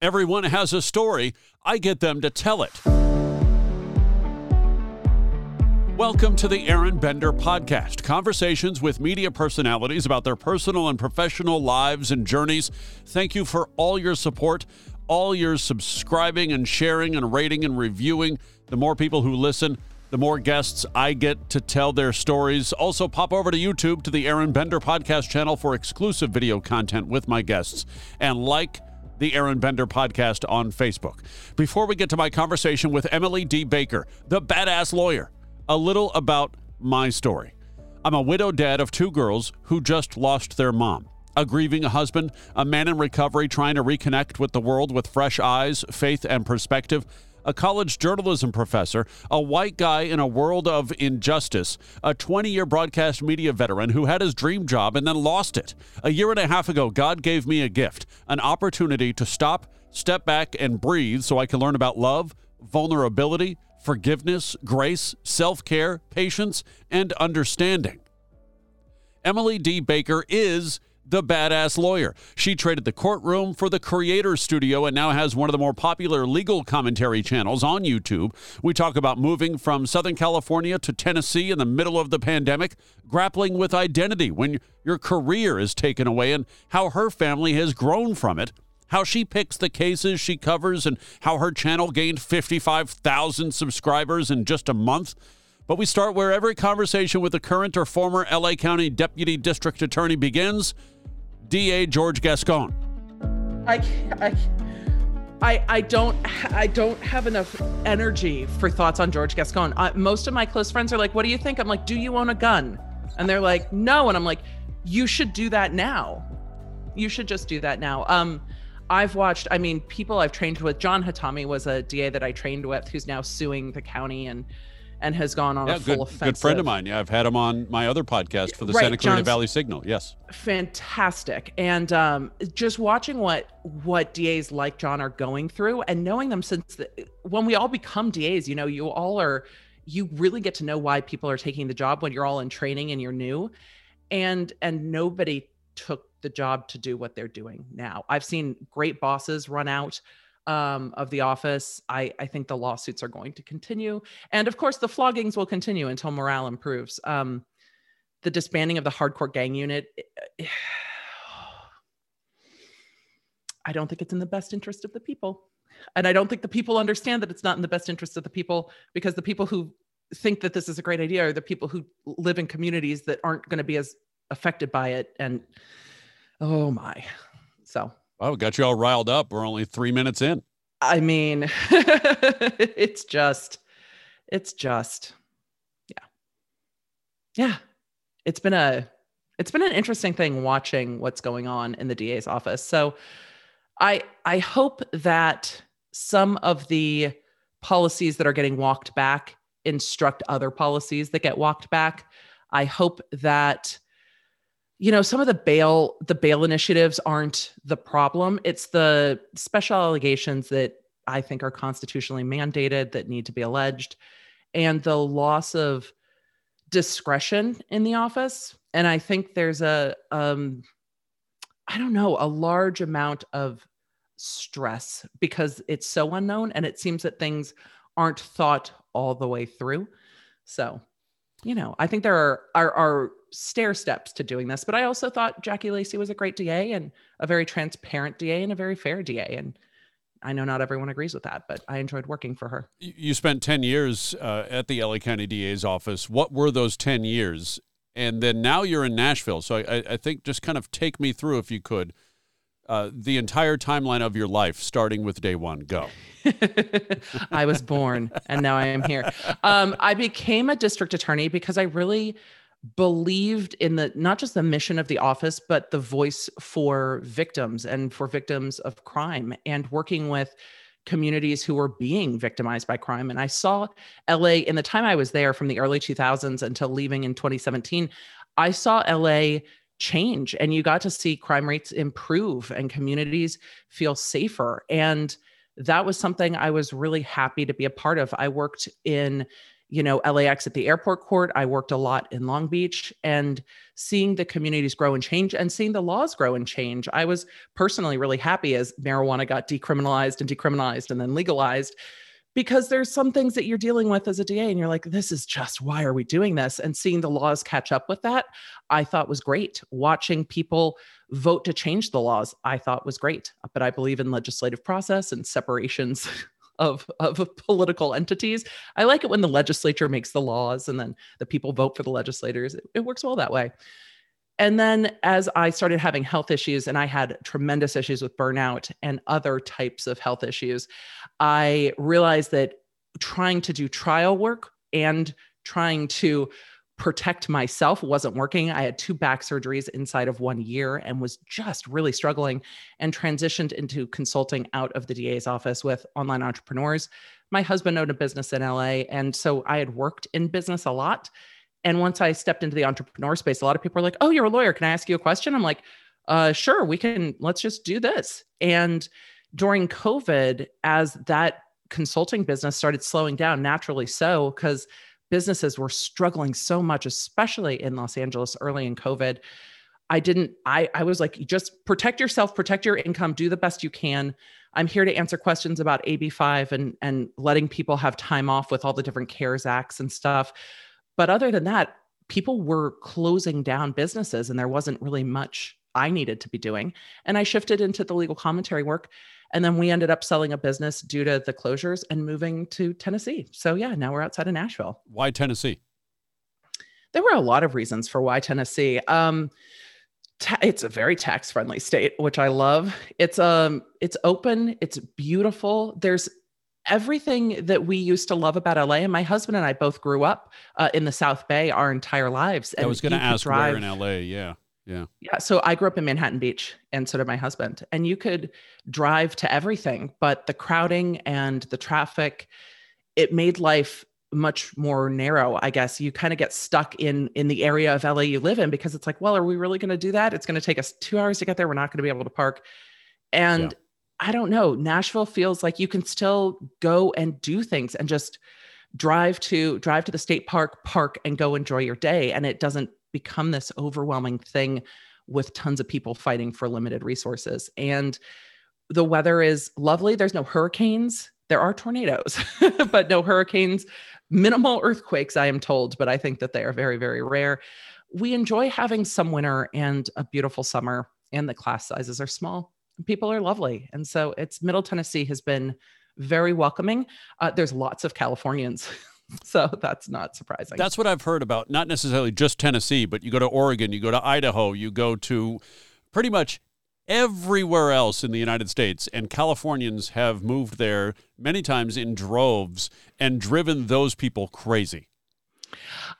Everyone has a story. I get them to tell it. Welcome to the Aron Bender Podcast conversations with media personalities about their personal and professional lives and journeys. Thank you for all your support, all your subscribing and sharing and rating and reviewing. The more people who listen, the more guests I get to tell their stories. Also, pop over to YouTube to the Aron Bender Podcast channel for exclusive video content with my guests and like the Aron Bender podcast on Facebook. Before we get to my conversation with Emily D. Baker, the badass lawyer, a little about my story. I'm a widowed dad of two girls who just lost their mom. A grieving husband, a man in recovery trying to reconnect with the world with fresh eyes, faith, and perspective a college journalism professor, a white guy in a world of injustice, a 20 year broadcast media veteran who had his dream job and then lost it. A year and a half ago, God gave me a gift, an opportunity to stop, step back, and breathe so I can learn about love, vulnerability, forgiveness, grace, self care, patience, and understanding. Emily D. Baker is the badass lawyer. She traded the courtroom for the creator studio and now has one of the more popular legal commentary channels on YouTube. We talk about moving from Southern California to Tennessee in the middle of the pandemic, grappling with identity when your career is taken away, and how her family has grown from it. How she picks the cases she covers and how her channel gained 55,000 subscribers in just a month. But we start where every conversation with the current or former LA County Deputy District Attorney begins DA George Gascón. I, I, I, I don't I don't have enough energy for thoughts on George Gascón. I, most of my close friends are like, "What do you think?" I'm like, "Do you own a gun?" And they're like, "No." And I'm like, "You should do that now. You should just do that now." Um, I've watched. I mean, people I've trained with. John Hatami was a DA that I trained with, who's now suing the county and and has gone on yeah, a full good, offensive. Good friend of mine. Yeah, I've had him on my other podcast for the Right, Santa Clarita John's- Valley Signal. Yes. fantastic and um, just watching what what das like john are going through and knowing them since the, when we all become das you know you all are you really get to know why people are taking the job when you're all in training and you're new and and nobody took the job to do what they're doing now i've seen great bosses run out um, of the office I, I think the lawsuits are going to continue. And of course the floggings will continue until morale improves. Um, the disbanding of the hardcore gang unit i don't think it's in the best interest of the people. And i don't think the people understand that it's not in the best interest of the people because the people who think that this is a great idea are the people who live in communities that aren't going to be as affected by it and oh my. So We got you all riled up. We're only three minutes in. i mean it's just it's just yeah yeah it's been a it's been an interesting thing watching what's going on in the DA's office. So I I hope that some of the policies that are getting walked back instruct other policies that get walked back. I hope that you know some of the bail the bail initiatives aren't the problem. It's the special allegations that I think are constitutionally mandated that need to be alleged and the loss of discretion in the office and i think there's a um i don't know a large amount of stress because it's so unknown and it seems that things aren't thought all the way through so you know i think there are are, are stair steps to doing this but i also thought jackie lacey was a great da and a very transparent da and a very fair da and i know not everyone agrees with that but i enjoyed working for her You spent 10 years uh, at the LA County DA's office. What were those 10 years? And then now you're in Nashville. So I- I think just kind of take me through, if you could, uh, the entire timeline of your life, starting with day one. Go. I was born and now I am here. Um, I became a district attorney because I really believed in the not just the mission of the office, but the voice for victims and for victims of crime and working with communities who were being victimized by crime. And I saw LA in the time I was there from the early 2000s until leaving in 2017, I saw LA change and you got to see crime rates improve and communities feel safer. And that was something I was really happy to be a part of. I worked in you know, LAX at the airport court. I worked a lot in Long Beach and seeing the communities grow and change and seeing the laws grow and change. I was personally really happy as marijuana got decriminalized and decriminalized and then legalized because there's some things that you're dealing with as a DA and you're like, this is just why are we doing this? And seeing the laws catch up with that, I thought was great. Watching people vote to change the laws, I thought was great. But I believe in legislative process and separations of, of political entities. I like it when the legislature makes the laws and then the people vote for the legislators. It, it works well that way. And then as I started having health issues, and I had tremendous issues with burnout and other types of health issues, I realized that trying to do trial work and trying to protect myself wasn't working. I had two back surgeries inside of one year and was just really struggling and transitioned into consulting out of the DA's office with online entrepreneurs. My husband owned a business in LA. And so I had worked in business a lot. And once I stepped into the entrepreneur space, a lot of people are like, Oh, you're a lawyer. Can I ask you a question? I'm like, uh, Sure, we can, let's just do this. And during COVID, as that consulting business started slowing down, naturally so, because businesses were struggling so much, especially in Los Angeles early in COVID. I didn't, I, I was like, just protect yourself, protect your income, do the best you can. I'm here to answer questions about AB5 and, and letting people have time off with all the different CARES Acts and stuff. But other than that, people were closing down businesses and there wasn't really much I needed to be doing. And I shifted into the legal commentary work. And then we ended up selling a business due to the closures and moving to Tennessee. So yeah, now we're outside of Nashville. Why Tennessee? There were a lot of reasons for why Tennessee. Um, ta- it's a very tax friendly state, which I love. It's um, it's open. It's beautiful. There's everything that we used to love about LA. And my husband and I both grew up uh, in the South Bay our entire lives. And I was going to ask drive, where in LA. Yeah. Yeah. Yeah. So I grew up in Manhattan Beach and so did my husband. And you could drive to everything, but the crowding and the traffic, it made life much more narrow i guess you kind of get stuck in in the area of la you live in because it's like well are we really going to do that it's going to take us two hours to get there we're not going to be able to park and yeah. I don't know nashville feels like you can still go and do things and just drive to drive to the state park park and go enjoy your day and it doesn't become this overwhelming thing with tons of people fighting for limited resources. And the weather is lovely. There's no hurricanes. There are tornadoes, but no hurricanes, minimal earthquakes, I am told, but I think that they are very, very rare. We enjoy having some winter and a beautiful summer, and the class sizes are small. People are lovely. And so it's Middle Tennessee has been very welcoming. Uh, there's lots of Californians so that's not surprising. That's what I've heard about, not necessarily just Tennessee, but you go to Oregon, you go to Idaho, you go to pretty much everywhere else in the United States, and Californians have moved there many times in droves and driven those people crazy.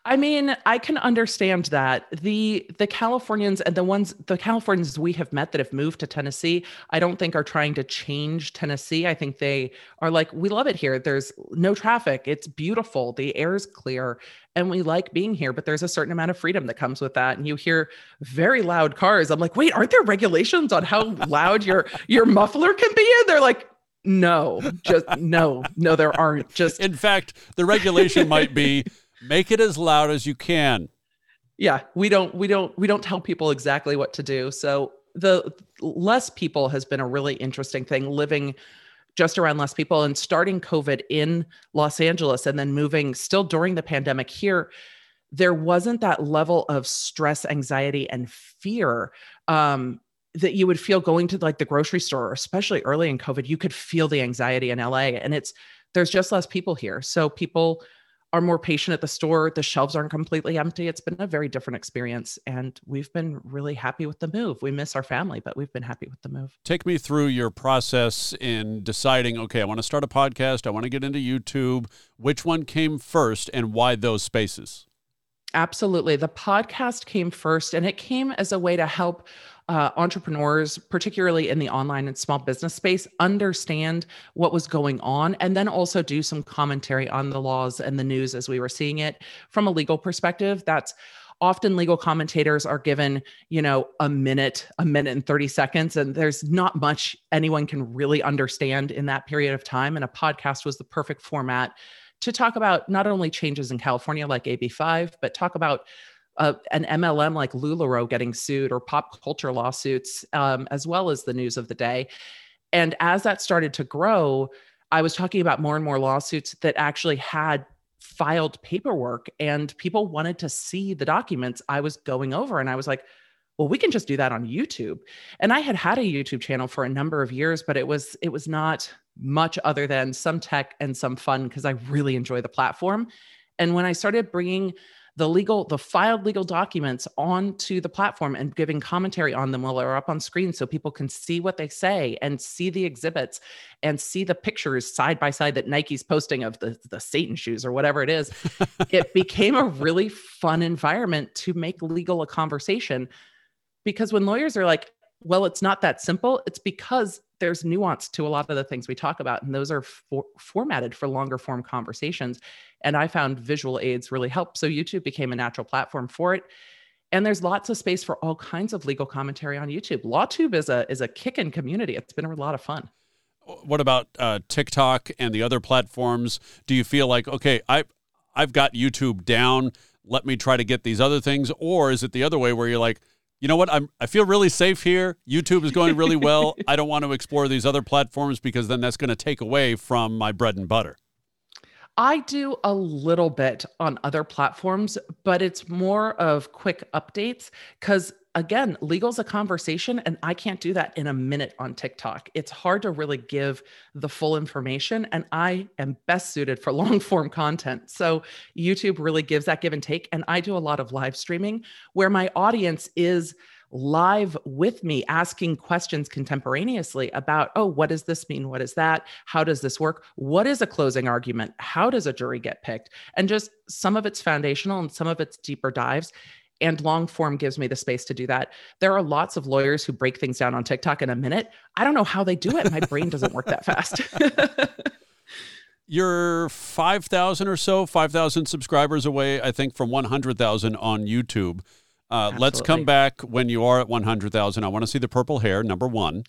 I mean, I can understand that. The the Californians and the ones the Californians we have met that have moved to Tennessee, I don't think are trying to change Tennessee. I think they are like, we love it here. There's no traffic. It's beautiful. The air is clear and we like being here, but there's a certain amount of freedom that comes with that. And you hear very loud cars. I'm like, wait, aren't there regulations on how loud your your muffler can be? And they're like, no, just no, no, there aren't. Just in fact, the regulation might be Make it as loud as you can. Yeah, we don't we don't we don't tell people exactly what to do. So the less people has been a really interesting thing living just around less people and starting COVID in Los Angeles and then moving still during the pandemic here, there wasn't that level of stress, anxiety, and fear um, that you would feel going to like the grocery store, especially early in COVID. You could feel the anxiety in LA, and it's there's just less people here, so people are more patient at the store. The shelves aren't completely empty. It's been a very different experience. And we've been really happy with the move. We miss our family, but we've been happy with the move. Take me through your process in deciding okay, I want to start a podcast, I want to get into YouTube. Which one came first and why those spaces? Absolutely. The podcast came first, and it came as a way to help uh, entrepreneurs, particularly in the online and small business space, understand what was going on and then also do some commentary on the laws and the news as we were seeing it from a legal perspective. That's often legal commentators are given you know a minute a minute and 30 seconds and there's not much anyone can really understand in that period of time and a podcast was the perfect format to talk about not only changes in California like AB5, but talk about uh, an MLM like LuLaRoe getting sued or pop culture lawsuits, um, as well as the news of the day. And as that started to grow, I was talking about more and more lawsuits that actually had filed paperwork and people wanted to see the documents I was going over. And I was like, well, we can just do that on YouTube. And I had had a YouTube channel for a number of years, but it was it was not much other than some tech and some fun because I really enjoy the platform. And when I started bringing the legal, the filed legal documents onto the platform and giving commentary on them while they're up on screen so people can see what they say and see the exhibits and see the pictures side by side that Nike's posting of the, the Satan shoes or whatever it is. it became a really fun environment to make legal a conversation because when lawyers are like, well, it's not that simple, it's because there's nuance to a lot of the things we talk about, and those are for, formatted for longer form conversations. And I found visual aids really help. So YouTube became a natural platform for it. And there's lots of space for all kinds of legal commentary on YouTube. LawTube is a is a kicking community. It's been a lot of fun. What about uh, TikTok and the other platforms? Do you feel like okay, I I've got YouTube down. Let me try to get these other things, or is it the other way where you're like, you know what? I'm I feel really safe here. YouTube is going really well. I don't want to explore these other platforms because then that's going to take away from my bread and butter. I do a little bit on other platforms, but it's more of quick updates because again, legal's a conversation and I can't do that in a minute on TikTok. It's hard to really give the full information and I am best suited for long form content. So YouTube really gives that give and take and I do a lot of live streaming where my audience is live with me asking questions contemporaneously about oh what does this mean? What is that? How does this work? What is a closing argument? How does a jury get picked? And just some of it's foundational and some of it's deeper dives and long form gives me the space to do that there are lots of lawyers who break things down on tiktok in a minute i don't know how they do it my brain doesn't work that fast you're 5,000 or so, 5,000 subscribers away, I think, from 100,000 on YouTube. Uh, let's come back when you are at 100,000. I want to see the purple hair, number one.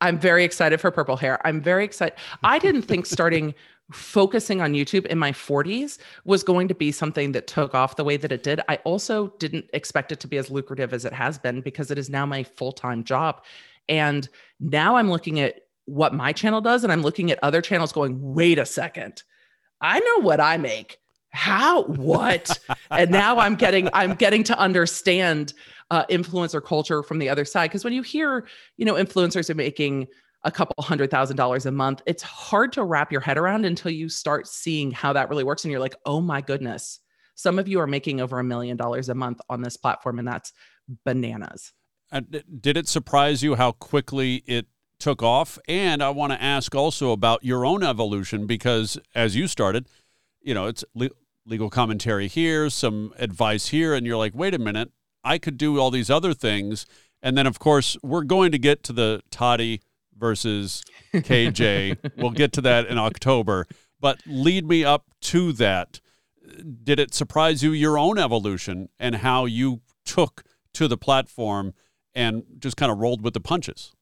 I'm very excited for purple hair. I'm very excited. I didn't think starting focusing on YouTube in my 40s was going to be something that took off the way that it did. I also didn't expect it to be as lucrative as it has been because it is now my full time job. And now I'm looking at what my channel does and I'm looking at other channels going, wait a second. I know what I make how what and now i'm getting i'm getting to understand uh, influencer culture from the other side because when you hear you know influencers are making a couple hundred thousand dollars a month it's hard to wrap your head around until you start seeing how that really works and you're like oh my goodness some of you are making over a million dollars a month on this platform and that's bananas uh, did it surprise you how quickly it took off and i want to ask also about your own evolution because as you started you know it's legal commentary here, some advice here, and you're like, wait a minute, I could do all these other things. And then, of course, we're going to get to the Tati versus KJ. we'll get to that in October. But lead me up to that. Did it surprise you your own evolution and how you took to the platform and just kind of rolled with the punches?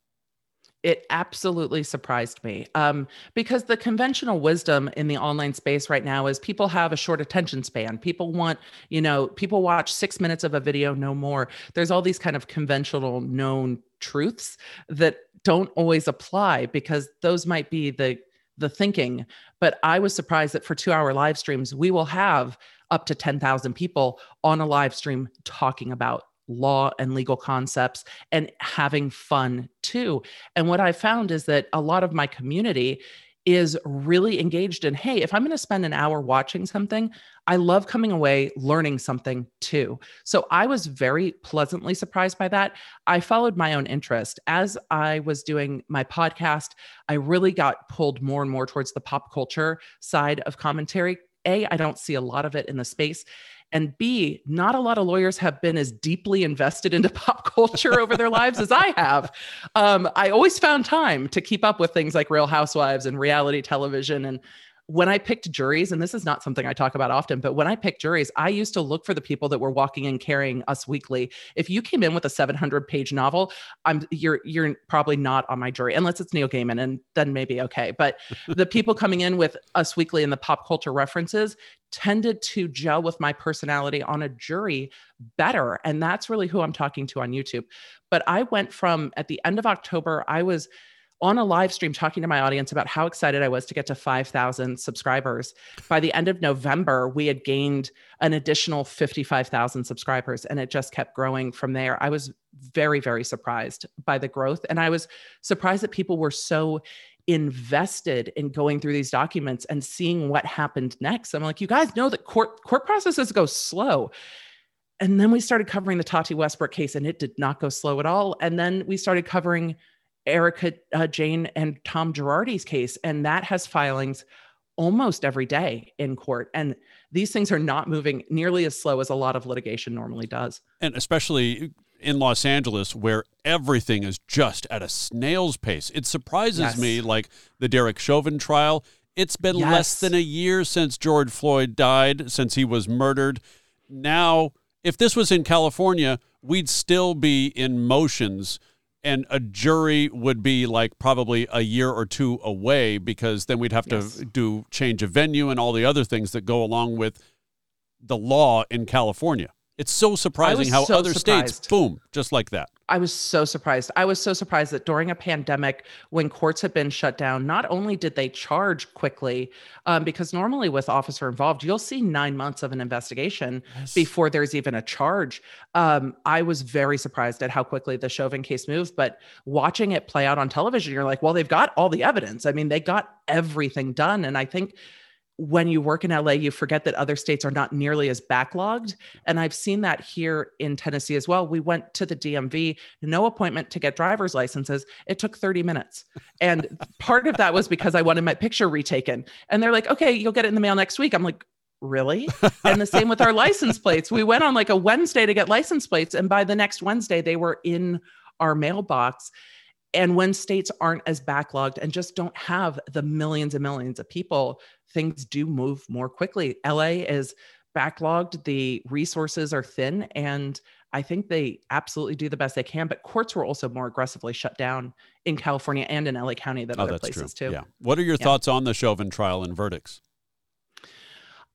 It absolutely surprised me um, because the conventional wisdom in the online space right now is people have a short attention span. People want you know people watch six minutes of a video no more. There's all these kind of conventional known truths that don't always apply because those might be the the thinking. But i was surprised that for two hour live streams we will have up to 10,000 people on a live stream talking about law and legal concepts and having fun too. And what I found is that a lot of my community is really engaged in hey, if I'm going to spend an hour watching something, I love coming away learning something too. So I was very pleasantly surprised by that. I followed my own interest. As I was doing my podcast, I really got pulled more and more towards the pop culture side of commentary. A, I don't see a lot of it in the space. And B, not a lot of lawyers have been as deeply invested into pop culture over their lives as I have. Um, I always found time to keep up with things like Real Housewives and reality television. And when I picked juries, and this is not something I talk about often, but when I picked juries, I used to look for the people that were walking in carrying Us Weekly. If you came in with a 700 page novel, I'm you're you're probably not on my jury unless it's Neil Gaiman, and then maybe okay. But the people coming in with Us Weekly and the pop culture references tended to gel with my personality on a jury better, and that's really who I'm talking to on YouTube. But I went from at the end of October, I was on a live stream talking to my audience about how excited I was to get to 5,000 subscribers. By the end of November, we had gained an additional 55,000 subscribers and it just kept growing from there. I was very, very surprised by the growth. And I was surprised that people were so invested in going through these documents and seeing what happened next. I'm like, you guys know that court court processes go slow. And then we started covering the Tati Westbrook case and it did not go slow at all. And then we started covering Erika uh, Jayne and Tom Girardi's case, and that has filings almost every day in court. And these things are not moving nearly as slow as a lot of litigation normally does. And especially in Los Angeles, where everything is just at a snail's pace. It surprises yes. me, like the Derek Chauvin trial. It's been yes. less than a year since George Floyd died, since he was murdered. Now, if this was in California, we'd still be in motions and a jury would be like probably a year or two away because then we'd have yes. to do change of venue and all the other things that go along with the law in California. It's so surprising how so other surprised. states, boom, just like that. I was so surprised. I was so surprised that during a pandemic, when courts had been shut down, not only did they charge quickly, um, because normally with officer involved, you'll see nine months of an investigation yes. before there's even a charge. Um, I was very surprised at how quickly the Chauvin case moved, but watching it play out on television, you're like, well, they've got all the evidence. I mean, they got everything done. And I think when you work in LA, you forget that other states are not nearly as backlogged. And I've seen that here in Tennessee as well. We went to the DMV, no appointment to get driver's licenses. It took 30 minutes. And part of that was because I wanted my picture retaken. And they're like, okay, you'll get it in the mail next week. I'm like, really? and the same with our license plates. We went on like a Wednesday to get license plates. And by the next Wednesday, they were in our mailbox. And when states aren't as backlogged and just don't have the millions and millions of people, things do move more quickly. LA is backlogged, the resources are thin, and I think they absolutely do the best they can. But courts were also more aggressively shut down in California and in LA County than oh, other places true. too. Yeah. What are your yeah. thoughts on the Chauvin trial and verdicts?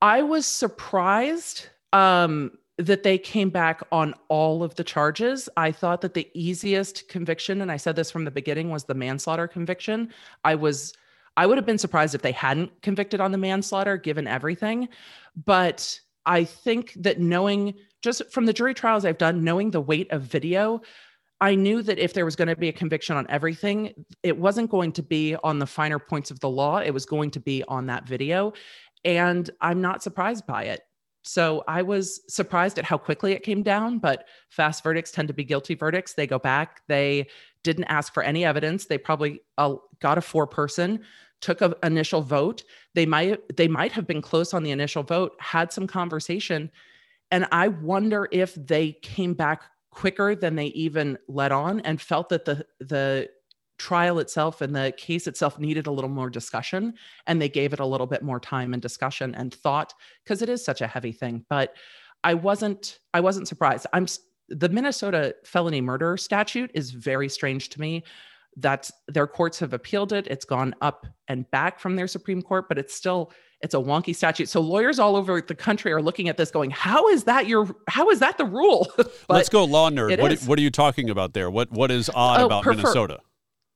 I was surprised. Um, that they came back on all of the charges. I thought that the easiest conviction, and I said this from the beginning, was the manslaughter conviction. I was, I would have been surprised if they hadn't convicted on the manslaughter, given everything. But I think that knowing just from the jury trials I've done, knowing the weight of video, I knew that if there was going to be a conviction on everything, it wasn't going to be on the finer points of the law. It was going to be on that video. And I'm not surprised by it. So I was surprised at how quickly it came down, but fast verdicts tend to be guilty verdicts. They go back. They didn't ask for any evidence. They probably uh, got a four person, took an initial vote. They might they might have been close on the initial vote, had some conversation, and I wonder if they came back quicker than they even let on and felt that the the trial itself and the case itself needed a little more discussion and they gave it a little bit more time and discussion and thought because it is such a heavy thing but i wasn't i wasn't surprised i'm the minnesota felony murder statute is very strange to me that their courts have appealed it. It's gone up and back from their supreme court but it's still it's a wonky statute. So lawyers all over the country are looking at this going how is that your how is that the rule? Let's go law nerd. what, what, are you talking about there? What what is odd oh, about prefer- minnesota?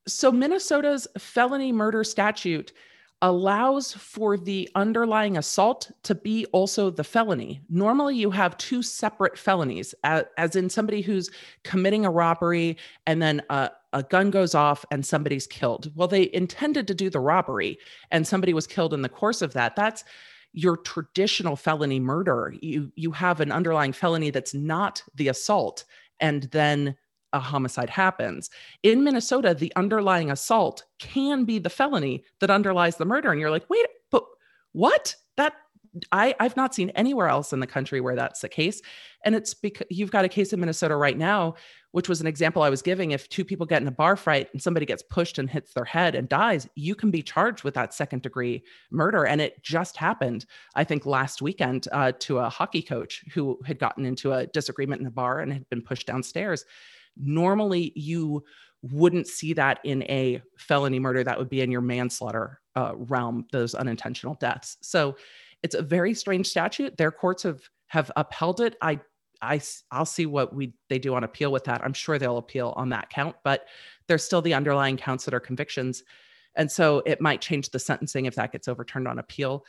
So Minnesota's felony murder statute allows for the underlying assault to be also the felony. Normally, you have two separate felonies, as, as in somebody who's committing a robbery and then a, a, gun goes off and somebody's killed. Well, they intended to do the robbery and somebody was killed in the course of that. That's your traditional felony murder. You you have an underlying felony that's not the assault, and then a homicide happens. In Minnesota, the underlying assault can be the felony that underlies the murder. And you're like, wait, but what? That I, I've not seen anywhere else in the country where that's the case. And it's because you've got a case in Minnesota right now, which was an example I was giving. If two people get in a bar fight and somebody gets pushed and hits their head and dies, you can be charged with that second degree murder. And it just happened, I think, last weekend uh, to a hockey coach who had gotten into a disagreement in a bar and had been pushed downstairs. Normally, you wouldn't see that in a felony murder. That would be in your manslaughter uh, realm, those unintentional deaths. So it's a very strange statute. Their courts have have upheld it. I I I'll see what we they do on appeal with that. I'm sure they'll appeal on that count, but there's still the underlying counts that are convictions. And so it might change the sentencing if that gets overturned on appeal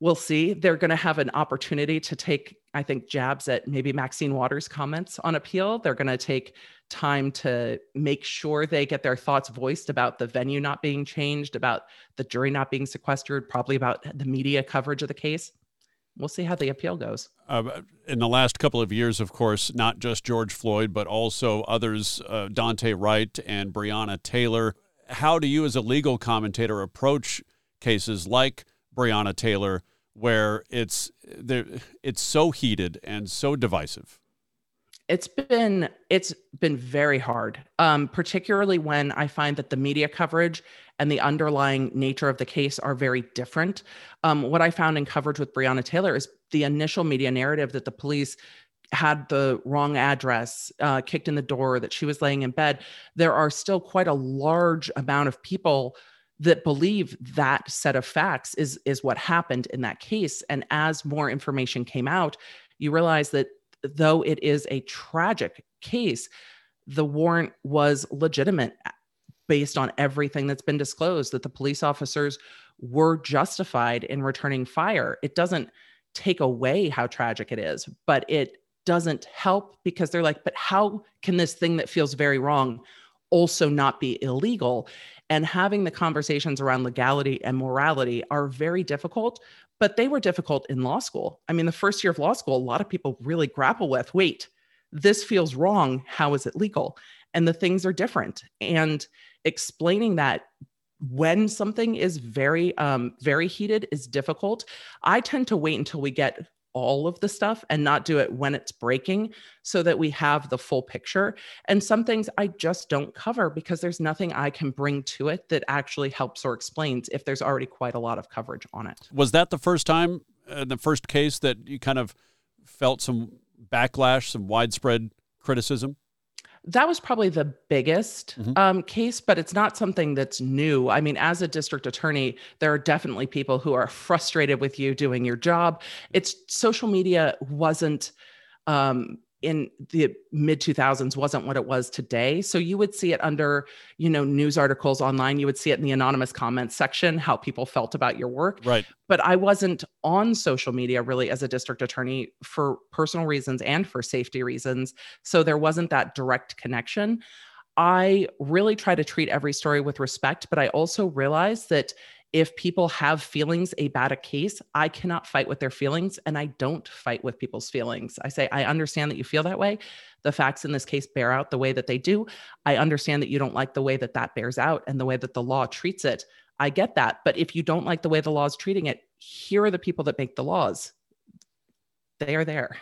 we'll see. They're going to have an opportunity to take, I think, jabs at maybe Maxine Waters' comments on appeal. They're going to take time to make sure they get their thoughts voiced about the venue not being changed, about the jury not being sequestered, probably about the media coverage of the case. We'll see how the appeal goes. Uh, in the last couple of years, of course, not just George Floyd, but also others, uh, Daunte Wright and Breonna Taylor. How do you, as a legal commentator, approach cases like? Breonna Taylor, where it's there it's so heated and so divisive? It's been it's been very hard, um, particularly when I find that the media coverage and the underlying nature of the case are very different. Um, what I found in coverage with Breonna Taylor is the initial media narrative that the police had the wrong address, uh, kicked in the door, that she was laying in bed. There are still quite a large amount of people that believe that set of facts is is what happened in that case. And as more information came out you realize that though it is a tragic case the warrant was legitimate uh, based on everything that's been disclosed that the police officers were justified in returning fire. It doesn't take away how tragic it is but it doesn't help because they're like but how can this thing that feels very wrong also not be illegal. And having the conversations around legality and morality are very difficult but they were difficult in law school. I mean the first year of law school a lot of people really grapple with wait this feels wrong. How is it legal? And the things are different. And explaining that when something is very um, very heated is difficult. I tend to wait until we get all of the stuff and not do it when it's breaking so that we have the full picture. And some things I just don't cover because there's nothing I can bring to it that actually helps or explains if there's already quite a lot of coverage on it. Was that the first time, uh, the first case that you kind of felt some backlash, some widespread criticism? That was probably the biggest mm-hmm. um, case, but it's not something that's new. I mean, as a district attorney, there are definitely people who are frustrated with you doing your job. It's social media wasn't um, in the mid 2000s wasn't what it was today. So you would see it under you know news articles online. You would see it in the anonymous comments section how people felt about your work. Right. But i wasn't on social media really as a district attorney for personal reasons and for safety reasons. So there wasn't that direct connection. I really try to treat every story with respect, but I also realize that if people have feelings about a case, I cannot fight with their feelings and I don't fight with people's feelings. I say, I understand that you feel that way. The facts in this case bear out the way that they do. I understand that you don't like the way that that bears out and the way that the law treats it. I get that. But if you don't like the way the law is treating it, here are the people that make the laws. They are there.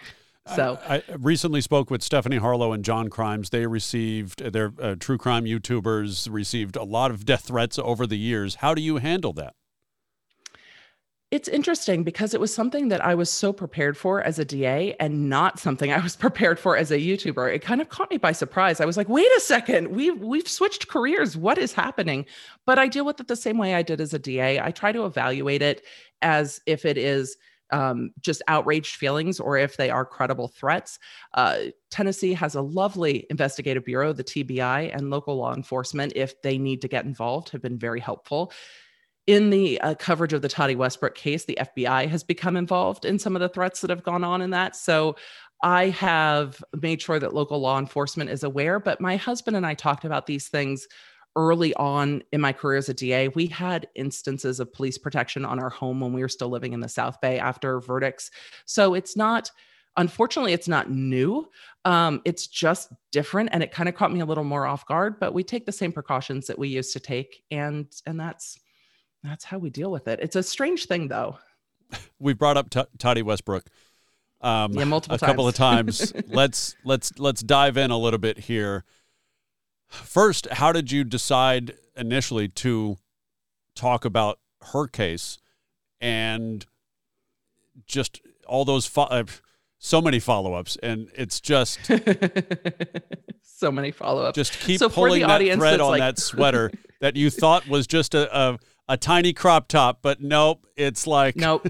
So I, I, recently spoke with Stephanie Harlowe and John Crimes. They received their uh, true crime YouTubers received a lot of death threats over the years. How do you handle that? It's interesting because it was something that I was so prepared for as a DA and not something I was prepared for as a YouTuber. It kind of caught me by surprise. I was like, "Wait a second, we've we've switched careers. What is happening?" But I deal with it the same way I did as a DA. I try to evaluate it as if it is um, just outraged feelings or if they are credible threats. Uh, Tennessee has a lovely investigative bureau, the TBI, and local law enforcement, if they need to get involved, have been very helpful. In the uh, coverage of the Tati Westbrook case, the FBI has become involved in some of the threats that have gone on in that. So I have made sure that local law enforcement is aware, but my husband and I talked about these things early on in my career as a DA, we had instances of police protection on our home when we were still living in the South Bay after verdicts. So it's not, unfortunately, it's not new. Um, it's just different, and it kind of caught me a little more off guard. But we take the same precautions that we used to take, and and that's that's how we deal with it. It's a strange thing, though. we've brought up T- Tati Westbrook um, yeah, multiple a times. couple of times. let's let's let's dive in a little bit here. First, how did you decide initially to talk about her case and just all those fo- uh, so many follow-ups and it's just so many follow-ups. Just keep so pulling that thread on like... that sweater that you thought was just a, a a tiny crop top, but nope, it's like nope.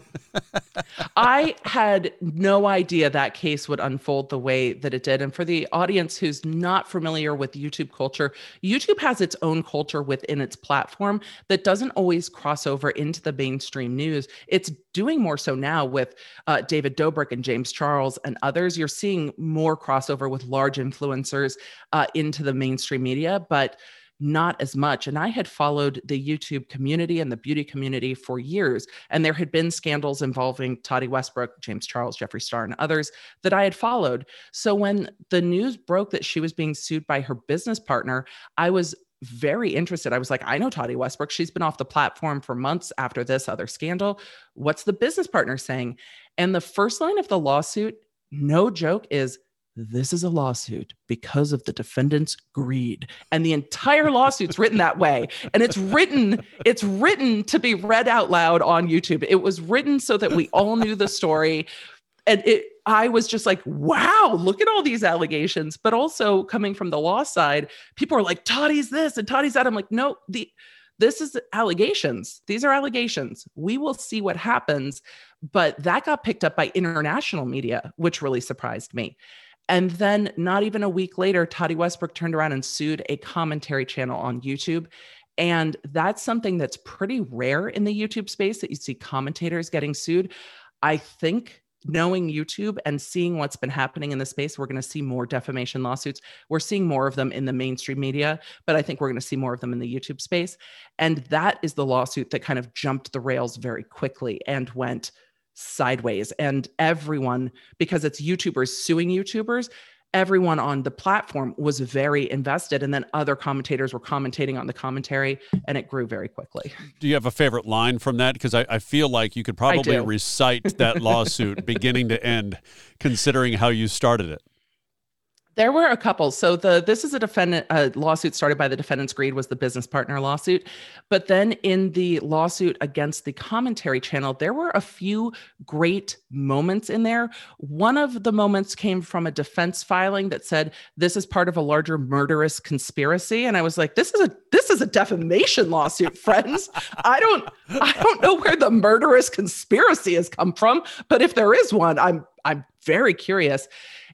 I had no idea that case would unfold the way that it did. And for the audience who's not familiar with YouTube culture, YouTube has its own culture within its platform that doesn't always cross over into the mainstream news. It's doing more so now with uh, David Dobrik and James Charles and others. You're seeing more crossover with large influencers uh, into the mainstream media, but not as much. And I had followed the YouTube community and the beauty community for years. And there had been scandals involving Tati Westbrook, James Charles, Jeffree Star, and others that I had followed. So when the news broke that she was being sued by her business partner, I was very interested. I was like, I know Tati Westbrook. She's been off the platform for months after this other scandal. What's the business partner saying? And the first line of the lawsuit, no joke, is this is a lawsuit because of the defendant's greed. And the entire lawsuit's written that way. And it's written it's written to be read out loud on youtube. It was written so that we all knew the story. And it i was just like wow look at all these allegations. But also coming from the law side people are like tati's this and tati's that. I'm like no the this is allegations. These are allegations. We will see what happens. But that got picked up by international media which really surprised me and then, not even a week later, Tati Westbrook turned around and sued a commentary channel on YouTube. And that's something that's pretty rare in the YouTube space that you see commentators getting sued. I think knowing YouTube and seeing what's been happening in the space, we're going to see more defamation lawsuits. We're seeing more of them in the mainstream media, but I think we're going to see more of them in the YouTube space. And that is the lawsuit that kind of jumped the rails very quickly and went sideways. And everyone, because it's YouTubers suing YouTubers, everyone on the platform was very invested. And then other commentators were commentating on the commentary, and it grew very quickly. Do you have a favorite line from that? Because I, I, feel like you could probably recite that lawsuit beginning to end, considering how you started it. There were a couple. So the this is a defendant a lawsuit started by the defendant's greed was the business partner lawsuit, but then in the lawsuit against the commentary channel, there were a few great moments in there. One of the moments came from a defense filing that said this is part of a larger murderous conspiracy, and I was like, this is a this is a defamation lawsuit, friends. I don't I don't know where the murderous conspiracy has come from, but if there is one, I'm I'm very curious.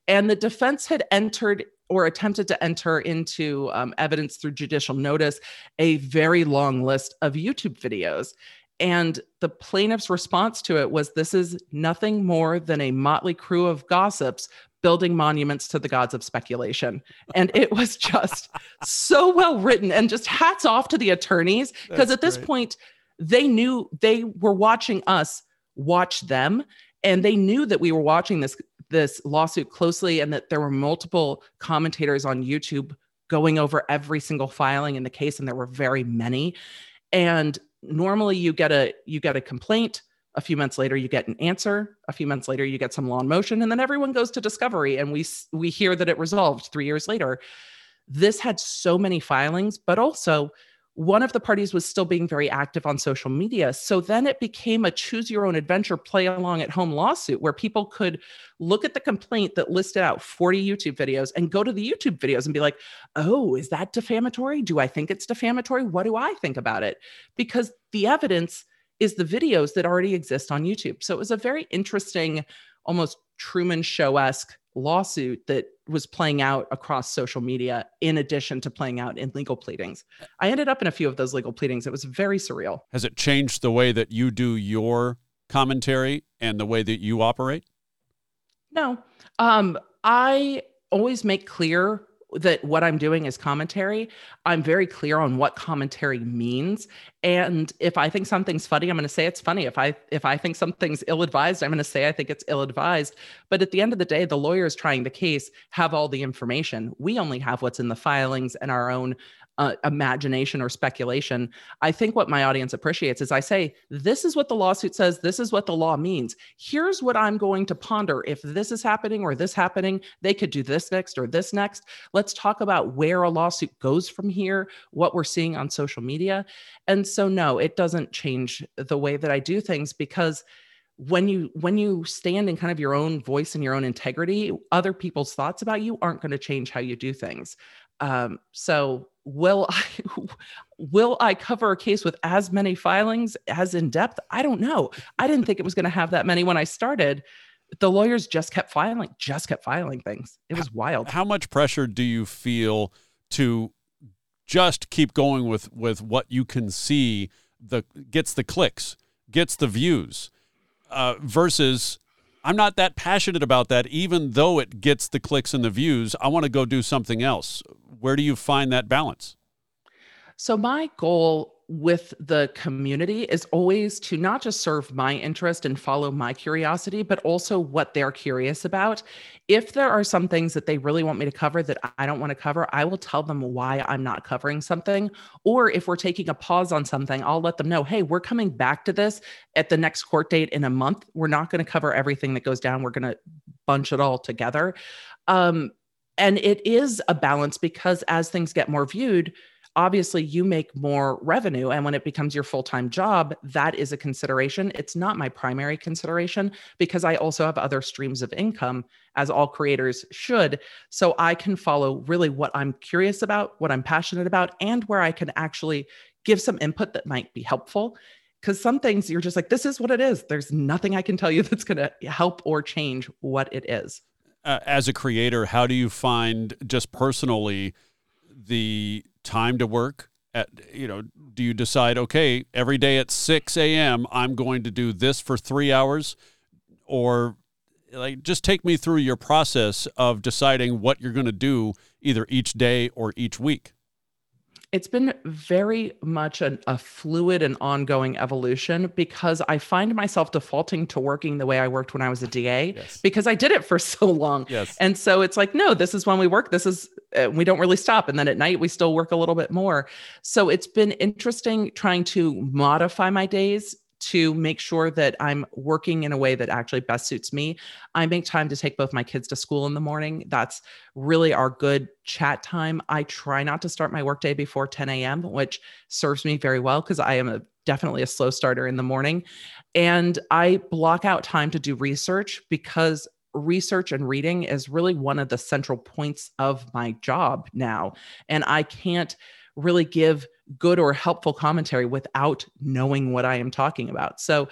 And the defense had entered or attempted to enter into um, evidence through judicial notice a very long list of YouTube videos. And the plaintiff's response to it was this is nothing more than a motley crew of gossips building monuments to the gods of speculation. And it was just so well written. And just hats off to the attorneys, because at this great. point, they knew they were watching us watch them and they knew that we were watching this this lawsuit closely and that there were multiple commentators on YouTube going over every single filing in the case and there were very many. And normally you get a you get a complaint a few months later you get an answer a few months later you get some law in motion and then everyone goes to discovery and we we hear that it resolved 3 years later. This had so many filings but also one of the parties was still being very active on social media. So then it became a choose your own adventure, play along at home lawsuit where people could look at the complaint that listed out 40 YouTube videos and go to the YouTube videos and be like, oh, is that defamatory? Do I think it's defamatory? What do I think about it? Because the evidence is the videos that already exist on YouTube. So it was a very interesting, almost Truman Show esque lawsuit that was playing out across social media in addition to playing out in legal pleadings. I ended up in a few of those legal pleadings. It was very surreal. Has it changed the way that you do your commentary and the way that you operate? No. Um, I always make clear that what I'm doing is commentary. I'm very clear on what commentary means. And if I think something's funny, I'm going to say it's funny. If I if I think something's ill-advised, I'm going to say I think it's ill-advised. But at the end of the day, the lawyers trying the case have all the information. We only have what's in the filings and our own uh, imagination or speculation. I think what my audience appreciates is I say, this is what the lawsuit says, this is what the law means. Here's what I'm going to ponder. If this is happening or this happening, they could do this next or this next. Let's talk about where a lawsuit goes from here, what we're seeing on social media. And so, no, it doesn't change the way that I do things because when you when you stand in kind of your own voice and your own integrity other people's thoughts about you aren't going to change how you do things um, so will I will I cover a case with as many filings as in depth? I don't know. I didn't think it was going to have that many when I started. The lawyers just kept filing, just kept filing things. It was wild. How much pressure do you feel to just keep going with with what you can see the gets the clicks, gets the views, uh, versus I'm not that passionate about that, even though it gets the clicks and the views. I want to go do something else. Where do you find that balance? So, my goal with the community is always to not just serve my interest and follow my curiosity, but also what they're curious about. If there are some things that they really want me to cover that I don't want to cover, I will tell them why I'm not covering something. Or if we're taking a pause on something, I'll let them know, hey, we're coming back to this at the next court date in a month. We're not going to cover everything that goes down, we're going to bunch it all together. Um, and it is a balance because as things get more viewed, obviously you make more revenue and when it becomes your full-time job that is a consideration. It's not my primary consideration because i also have other streams of income as all creators should. So i can follow really what i'm curious about what i'm passionate about and where i can actually give some input that might be helpful. Because some things you're just like this is what it is. There's nothing i can tell you that's going to help or change what it is. Uh, as a creator how do you find just personally the time to work at you know do you decide okay every day at 6 a.m i'm going to do this for three hours? Or like just take me through your process of deciding what you're going to do either each day or each week it's been very much an, a fluid and ongoing evolution because I find myself defaulting to working the way I worked when I was a DA yes. because I did it for so long. Yes. And so it's like, no, this is when we work. This is, uh, we don't really stop. And then at night, we still work a little bit more. So it's been interesting trying to modify my days to make sure that I'm working in a way that actually best suits me. I make time to take both my kids to school in the morning. That's really our good chat time. I try not to start my workday before 10 a.m., which serves me very well because I am a, definitely a slow starter in the morning. And I block out time to do research because research and reading is really one of the central points of my job now. And I can't really give good or helpful commentary without knowing what I am talking about. So,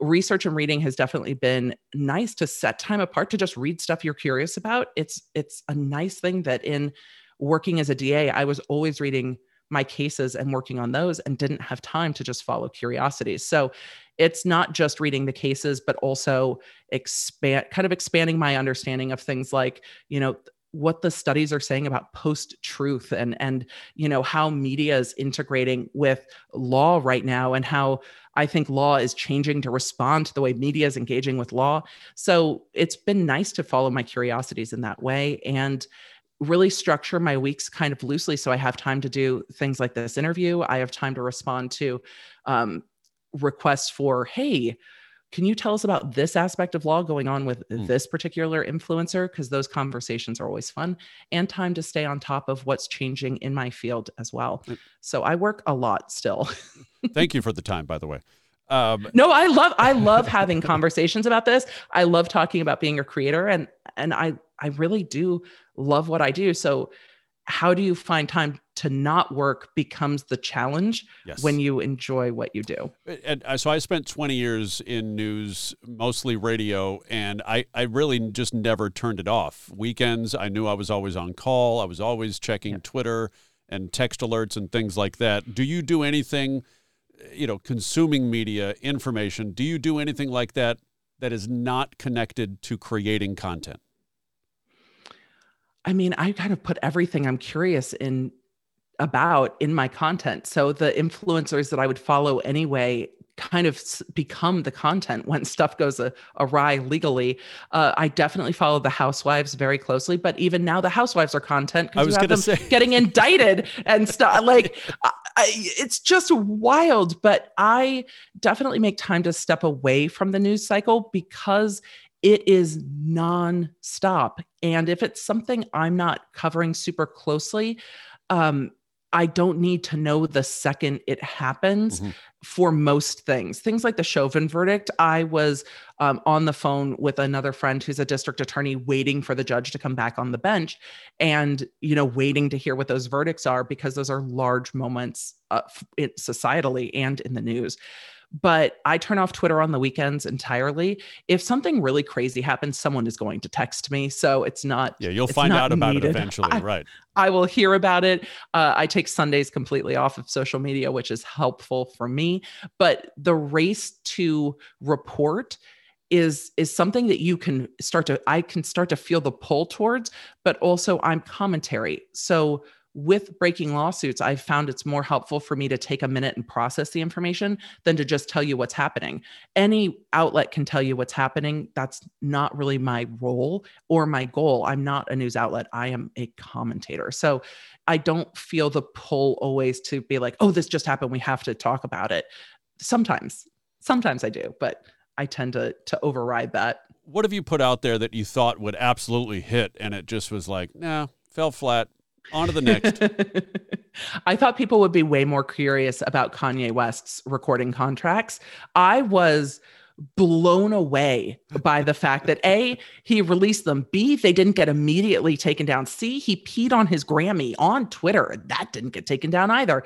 research and reading has definitely been nice to set time apart to just read stuff you're curious about. It's it's a nice thing that in working as a DA, I was always reading my cases and working on those and didn't have time to just follow curiosities. So, it's not just reading the cases but also expand kind of expanding my understanding of things like, you know, what the studies are saying about post truth and and you know how media is integrating with law right now and how i think law is changing to respond to the way media is engaging with law. So it's been nice to follow my curiosities in that way and really structure my weeks kind of loosely so i have time to do things like this interview. I have time to respond to um, requests for hey can you tell us about this aspect of law going on with mm. this particular influencer? Because those conversations are always fun and time to stay on top of what's changing in my field as well. So I work a lot still. Thank you for the time, by the way. Um, no, I love I love having conversations about this. I love talking about being a creator, and and I I really do love what I do. So how do you find time to not work becomes the challenge yes. when you enjoy what you do. And uh, so I spent 20 years in news, mostly radio, and I, I really just never turned it off. Weekends, I knew I was always on call. I was always checking yeah. Twitter and text alerts and things like that. Do you do anything, uh, you know, consuming media, information, do you do anything like that that is not connected to creating content? I mean, I kind of put everything I'm curious in about in my content. So the influencers that I would follow anyway kind of become the content when stuff goes a, awry legally. Uh, I definitely follow the housewives very closely, but even now the housewives are content because you have them say. getting indicted and stuff. Like I, it's just wild. But I definitely make time to step away from the news cycle because it is non-stop and if it's something i'm not covering super closely um, I don't need to know the second it happens mm-hmm. for most things. Things like the Chauvin verdict, I was um, on the phone with another friend who's a district attorney waiting for the judge to come back on the bench and, you know, waiting to hear what those verdicts are because those are large moments uh, societally and in the news but I turn off Twitter on the weekends entirely. If something really crazy happens, someone is going to text me. So it's not. Yeah, you'll find out about needed. it eventually, I, right? I will hear about it. Uh, I take Sundays completely off of social media, which is helpful for me. But the race to report is is something that you can start to I can start to feel the pull towards, but also I'm commentary. So with breaking lawsuits, I've found it's more helpful for me to take a minute and process the information than to just tell you what's happening. Any outlet can tell you what's happening. That's not really my role or my goal. I'm not a news outlet, I am a commentator. So I don't feel the pull always to be like, oh, this just happened. We have to talk about it. Sometimes, sometimes I do, but I tend to to override that. What have you put out there that you thought would absolutely hit and it just was like, nah, fell flat, on to the next. I thought people would be way more curious about Kanye West's recording contracts. I was blown away by the fact that A, he released them. B, they didn't get immediately taken down. C, he peed on his Grammy on Twitter. That didn't get taken down either.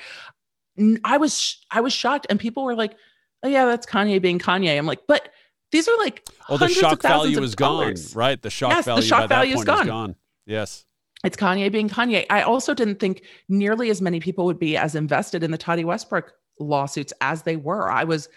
I was I was shocked and people were like, "Oh yeah, that's Kanye being Kanye." I'm like, "But these are like Oh, the shock value is gone, right? The shock yes, value the shock value is gone. is gone. Yes it's Kanye being Kanye. I also didn't think nearly as many people would be as invested in the Tati Westbrook lawsuits as they were. I was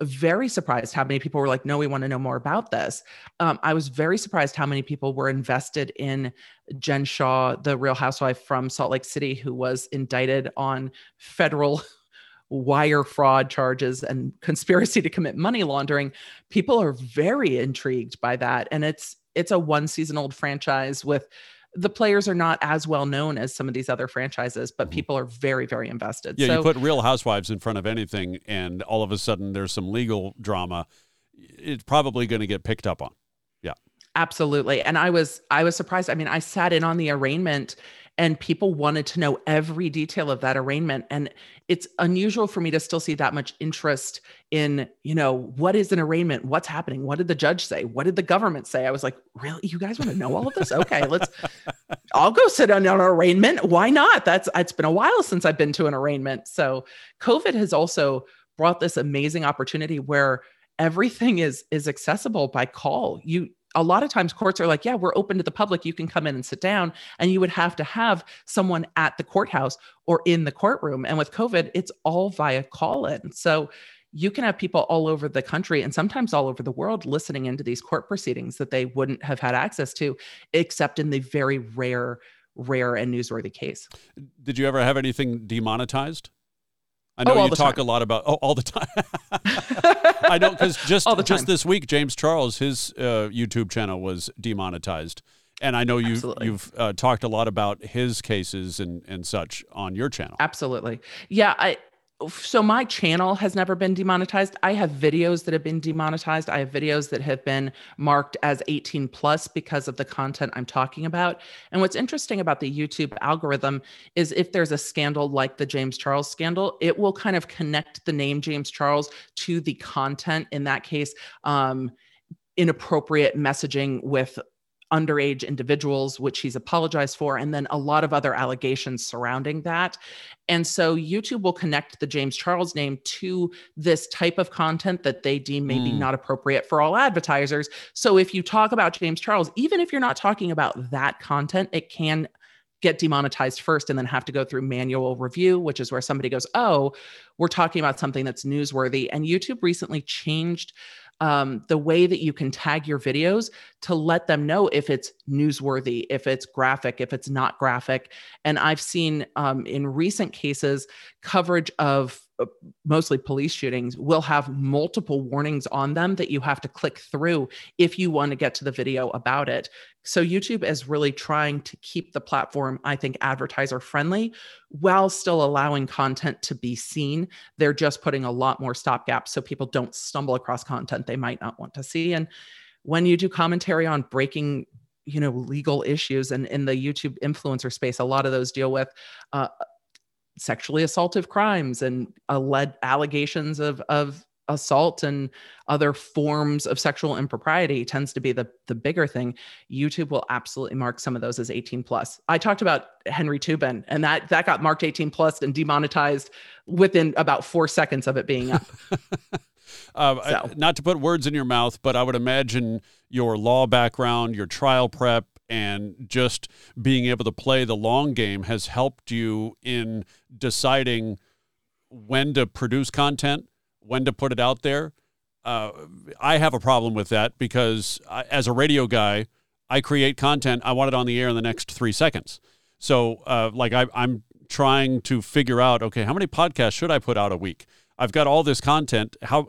very surprised how many people were like, no, we want to know more about this. Um, I was very surprised how many people were invested in Jen Shah, the real housewife from Salt Lake City, who was indicted on federal wire fraud charges and conspiracy to commit money laundering. People are very intrigued by that. And it's it's a one season old franchise with the players are not as well known as some of these other franchises, but mm-hmm. people are very, very invested. Yeah, so, you put Real Housewives in front of anything, and all of a sudden there's some legal drama. It's probably going to get picked up on. Yeah, absolutely. And I was, I was surprised. I mean, I sat in on the arraignment and people wanted to know every detail of that arraignment and it's unusual for me to still see that much interest in you know what is an arraignment? What's happening? What did the judge say? What did the government say? I was like really? You guys want to know all of this? Okay let's i'll go sit on an arraignment. Why not? That's it's been a while since i've been to an arraignment. So covid has also brought this amazing opportunity where everything is is accessible by call. You a lot of times courts are like, yeah, we're open to the public. You can come in and sit down. And you would have to have someone at the courthouse or in the courtroom. And with COVID, it's all via call in. So you can have people all over the country and sometimes all over the world listening into these court proceedings that they wouldn't have had access to, except in the very rare, rare and newsworthy case. Did you ever have anything demonetized? I know oh, you talk time. a lot about oh, all the time. I know because just just this week, James Charles, his uh, YouTube channel was demonetized, and I know you Absolutely. you've uh, talked a lot about his cases and and such on your channel. Absolutely, yeah. I so my channel has never been demonetized. I have videos that have been demonetized. I have videos that have been marked as 18 plus because of the content I'm talking about. And what's interesting about the YouTube algorithm is if there's a scandal like the James Charles scandal, it will kind of connect the name James Charles to the content. In that case, um, inappropriate messaging with underage individuals, which he's apologized for, and then a lot of other allegations surrounding that. And so YouTube will connect the James Charles name to this type of content that they deem maybe mm. not appropriate for all advertisers. So if you talk about James Charles, even if you're not talking about that content, it can get demonetized first and then have to go through manual review, which is where somebody goes, Oh, we're talking about something that's newsworthy. And YouTube recently changed um, the way that you can tag your videos to let them know if it's newsworthy, if it's graphic, if it's not graphic. And I've seen um, in recent cases coverage of mostly police shootings will have multiple warnings on them that you have to click through if you want to get to the video about it. So YouTube is really trying to keep the platform, I think, advertiser friendly while still allowing content to be seen. They're just putting a lot more stopgaps so people don't stumble across content they might not want to see. And when you do commentary on breaking you know legal issues and in the youtube influencer space a lot of those deal with uh, sexually assaultive crimes and led allegations of of assault and other forms of sexual impropriety tends to be the the bigger thing. Youtube will absolutely mark some of those as 18 plus. I talked about henry tubin and that that got marked 18 plus and demonetized within about four seconds of it being up. Uh, so. not to put words in your mouth but i would imagine your law background your trial prep and just being able to play the long game has helped you in deciding when to produce content, when to put it out there. Uh, I have a problem with that because I, as a radio guy, I create content. I want it on the air in the next three seconds. So, uh, like, I, I'm trying to figure out, okay, how many podcasts should I put out a week? I've got all this content. How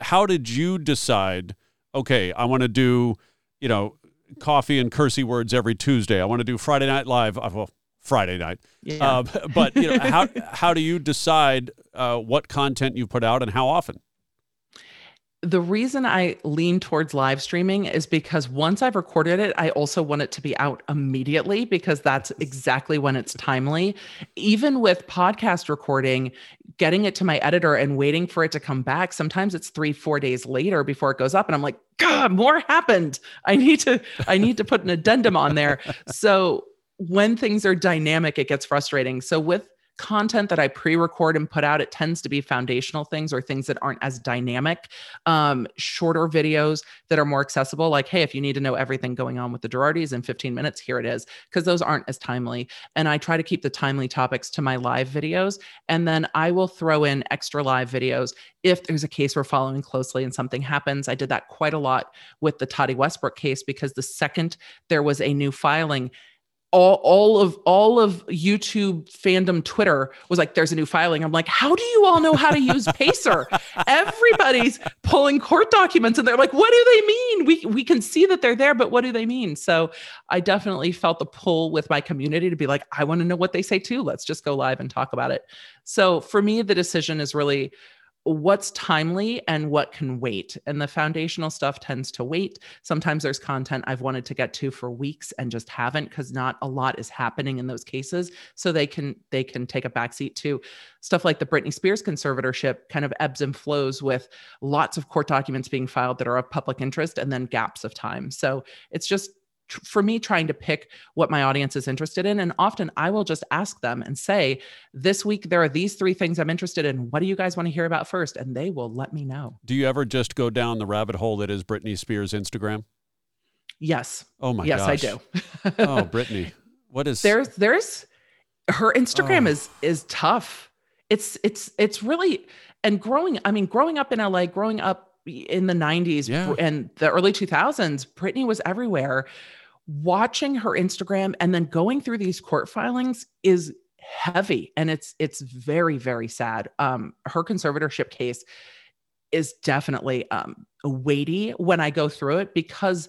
how did you decide? Okay, I want to do, you know, coffee and cursey words every Tuesday. I want to do Friday Night Live. Uh, well, Friday night. Yeah. Uh, but you know, how how do you decide uh, what content you put out and how often? The reason I lean towards live streaming is because once I've recorded it, I also want it to be out immediately because that's exactly when it's timely. Even with podcast recording, getting it to my editor and waiting for it to come back, sometimes it's three, four days later before it goes up. And I'm like, God, more happened. I need to, I need to put an addendum on there. So when things are dynamic, it gets frustrating. So with content that I pre record and put out, it tends to be foundational things or things that aren't as dynamic, um, shorter videos that are more accessible. Like, hey, if you need to know everything going on with the Girardis in 15 minutes, here it is, because those aren't as timely. And I try to keep the timely topics to my live videos. And then I will throw in extra live videos if there's a case we're following closely and something happens. I did that quite a lot with the Tati Westbrook case because the second there was a new filing, all, all of all of YouTube fandom Twitter was like, there's a new filing. I'm like, how do you all know how to use Pacer? Everybody's pulling court documents and they're like, what do they mean? We we can see that they're there, but what do they mean? So I definitely felt the pull with my community to be like, I want to know what they say too. Let's just go live and talk about it. So for me, the decision is really what's timely and what can wait. And the foundational stuff tends to wait. Sometimes there's content i've wanted to get to for weeks and just haven't because not a lot is happening in those cases. So they can they can take a backseat to stuff like the britney spears conservatorship kind of ebbs and flows with lots of court documents being filed that are of public interest and then gaps of time. So it's just for me trying to pick what my audience is interested in and often i will just ask them and say this week there are these three things i'm interested in. What do you guys want to hear about first? And they will let me know. Do you ever just go down the rabbit hole that is britney spears instagram? Yes. Oh my yes gosh. i do. Oh britney. What is there's there's her instagram oh. is is tough. It's it's it's really and growing i mean growing up in la growing up in the 90s yeah. and the early 2000s britney was everywhere watching her Instagram and then going through these court filings is heavy and it's it's very very sad. Um her conservatorship case is definitely um weighty when I go through it because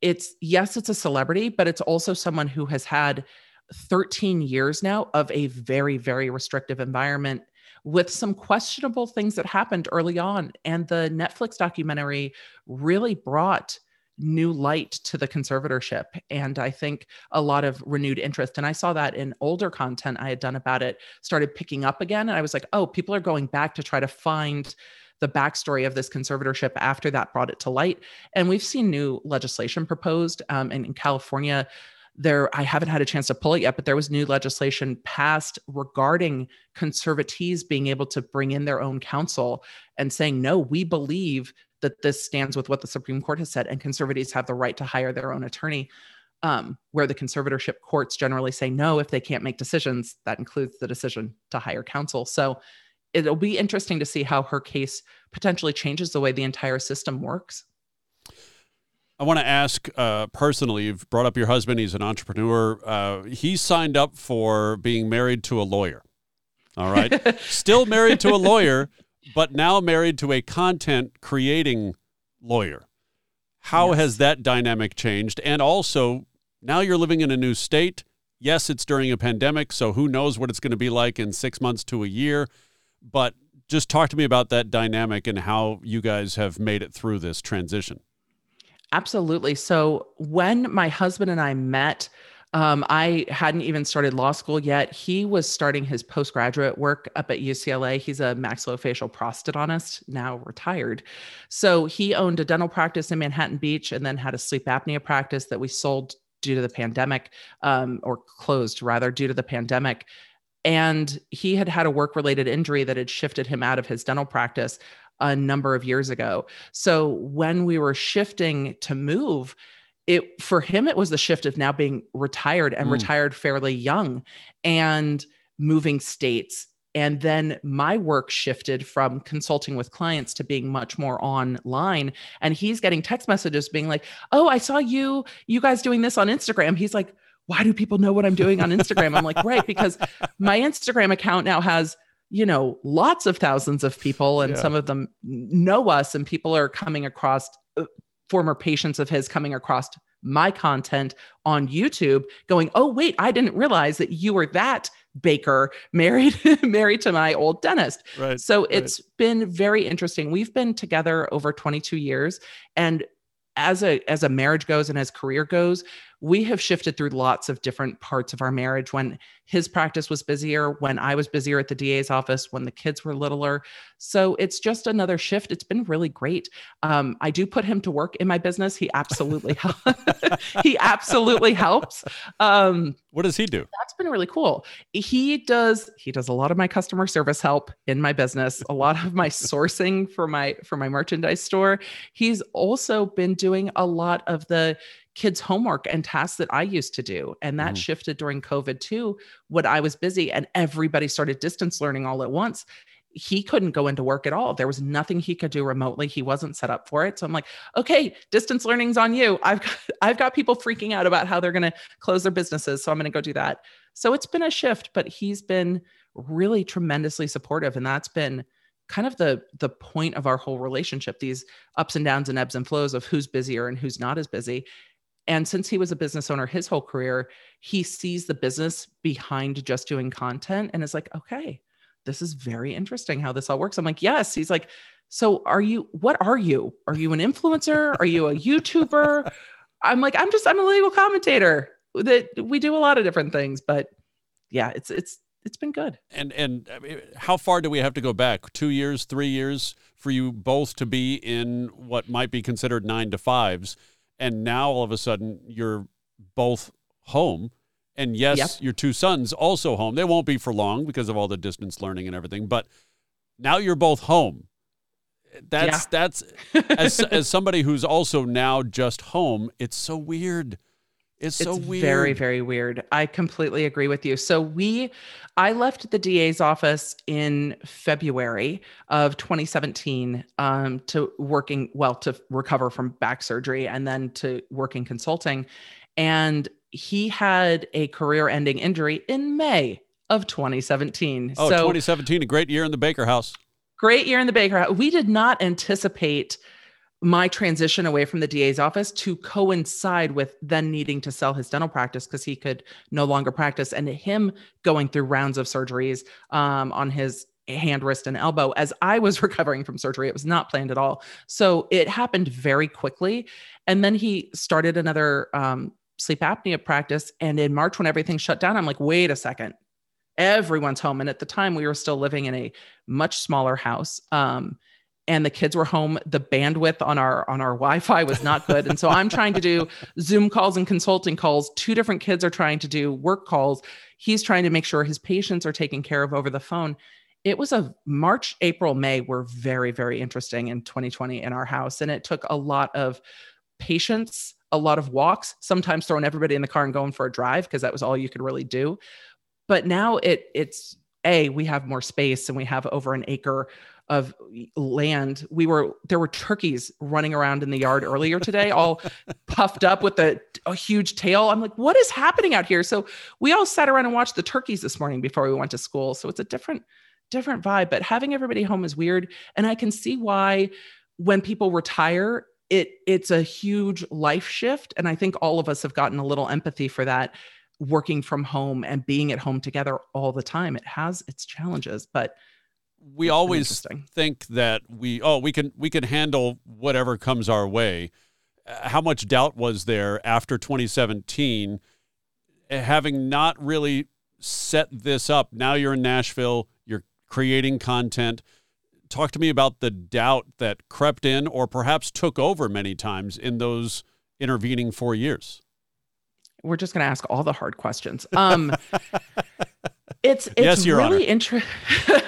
it's yes it's a celebrity but it's also someone who has had 13 years now of a very very restrictive environment with some questionable things that happened early on and the Netflix documentary really brought new light to the conservatorship and i think a lot of renewed interest. And i saw that in older content i had done about it started picking up again and i was like oh people are going back to try to find the backstory of this conservatorship after that brought it to light. And we've seen new legislation proposed um, in, in california. There i haven't had a chance to pull it yet but there was new legislation passed regarding conservatees being able to bring in their own counsel and saying no we believe that this stands with what the Supreme Court has said, and conservatees have the right to hire their own attorney. Um, where the conservatorship courts generally say no if they can't make decisions, that includes the decision to hire counsel. So it'll be interesting to see how her case potentially changes the way the entire system works. I want to ask uh, personally, you've brought up your husband, he's an entrepreneur. Uh, he signed up for being married to a lawyer. All right. Still married to a lawyer, but now married to a content creating lawyer. How yes. has that dynamic changed? And also, now you're living in a new state. Yes, it's during a pandemic, so who knows what it's going to be like in six months to a year. But just talk to me about that dynamic and how you guys have made it through this transition. Absolutely. So, when my husband and I met, um, I hadn't even started law school yet. He was starting his postgraduate work up at UCLA. He's a maxillofacial prosthodontist, now retired. So he owned a dental practice in Manhattan Beach and then had a sleep apnea practice that we sold due to the pandemic, um, or closed rather, due to the pandemic. And he had had a work related injury that had shifted him out of his dental practice a number of years ago. So when we were shifting to move, it for him it was the shift of now being retired and mm. retired fairly young and moving states and then my work shifted from consulting with clients to being much more online and he's getting text messages being like oh i saw you you guys doing this on instagram he's like why do people know what i'm doing on instagram i'm like right because my instagram account now has you know lots of thousands of people and yeah. some of them know us and people are coming across uh, former patients of his coming across my content on YouTube going, "Oh wait, I didn't realize that you were that baker married married to my old dentist." Right. So it's right. been very interesting. We've been together over 22 years and as a as a marriage goes and as career goes, we have shifted through lots of different parts of our marriage when his practice was busier, when I was busier at the DA's office, when the kids were littler. So it's just another shift. It's been really great. Um, I do put him to work in my business. He absolutely he absolutely helps. Um, what does he do? That's been really cool. He does he does a lot of my customer service help in my business, a lot of my sourcing for my for my merchandise store. He's also been doing a lot of the kids' homework and tasks that I used to do. And that mm. shifted during COVID too, when I was busy and everybody started distance learning all at once. He couldn't go into work at all. There was nothing he could do remotely. He wasn't set up for it. So I'm like, okay, distance learning's on you. I've got, I've got people freaking out about how they're going to close their businesses. So I'm going to go do that. So it's been a shift, but he's been really tremendously supportive. And that's been kind of the the point of our whole relationship these ups and downs and ebbs and flows of who's busier and who's not as busy and since he was a business owner his whole career, he sees the business behind just doing content and is like, okay, this is very interesting how this all works. I'm like, yes. He's like, so are you, what are you? Are you an influencer? Are you a YouTuber? I'm like, I'm just, I'm a legal commentator that we do a lot of different things, but yeah, it's, it's, it's been good. And, and I mean, how far do we have to go back? Two years, three years for you both to be in what might be considered nine to fives and now all of a sudden you're both home and yes yep. your two sons also home they won't be for long because of all the distance learning and everything but now you're both home that's yeah. that's as as somebody who's also now just home it's so weird it's so it's weird. Very, very weird. I completely agree with you. So we I left the DA's office in February of 2017 um, to working well to recover from back surgery and then to working consulting. And he had a career-ending injury in May of 2017. Oh, so, 2017, a great year in the Baker House. Great year in the Baker House. We did not anticipate my transition away from the DA's office to coincide with then needing to sell his dental practice because he could no longer practice and him going through rounds of surgeries um, on his hand, wrist, and elbow as I was recovering from surgery. It was not planned at all. So it happened very quickly. And then he started another um, sleep apnea practice. And in March, when everything shut down, I'm like, wait a second. Everyone's home. And at the time, we were still living in a much smaller house. Um, and the kids were home the bandwidth on our on our wi-fi was not good. And so i'm trying to do zoom calls and consulting calls. Two different kids are trying to do work calls. He's trying to make sure his patients are taken care of over the phone. It was a march april may were very very interesting in 2020 in our house. And it took a lot of patience a lot of walks sometimes throwing everybody in the car and going for a drive because that was all you could really do. But now it it's a we have more space and we have over an acre of land. We were there were turkeys running around in the yard earlier today, all puffed up with a, a huge tail. I'm like, what is happening out here? So we all sat around and watched the turkeys this morning before we went to school. So it's a different different vibe. But having everybody home is weird, and I can see why when people retire it it's a huge life shift and i think all of us have gotten a little empathy for that working from home and being at home together all the time it has its challenges but we always think that we oh we can we can handle whatever comes our way uh, how much doubt was there after 2017 eh, having not really set this up now you're in nashville you're creating content talk to me about the doubt that crept in or perhaps took over many times in those intervening four years. We're just going to ask all the hard questions. Um, it's it's yes, really interesting.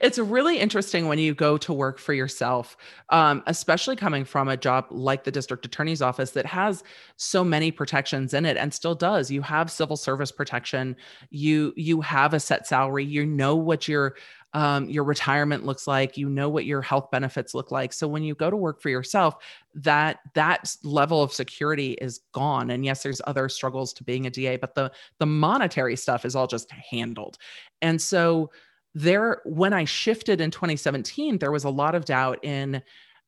it's really interesting when you go to work for yourself, um, especially coming from a job like the district attorney's office that has so many protections in it and still does. You have civil service protection. You you have a set salary. You know what your um, your retirement looks like you know what your health benefits look like. So when you go to work for yourself that that level of security is gone. And yes there's other struggles to being a da but the the monetary stuff is all just handled. And so there when i shifted in 2017 there was a lot of doubt in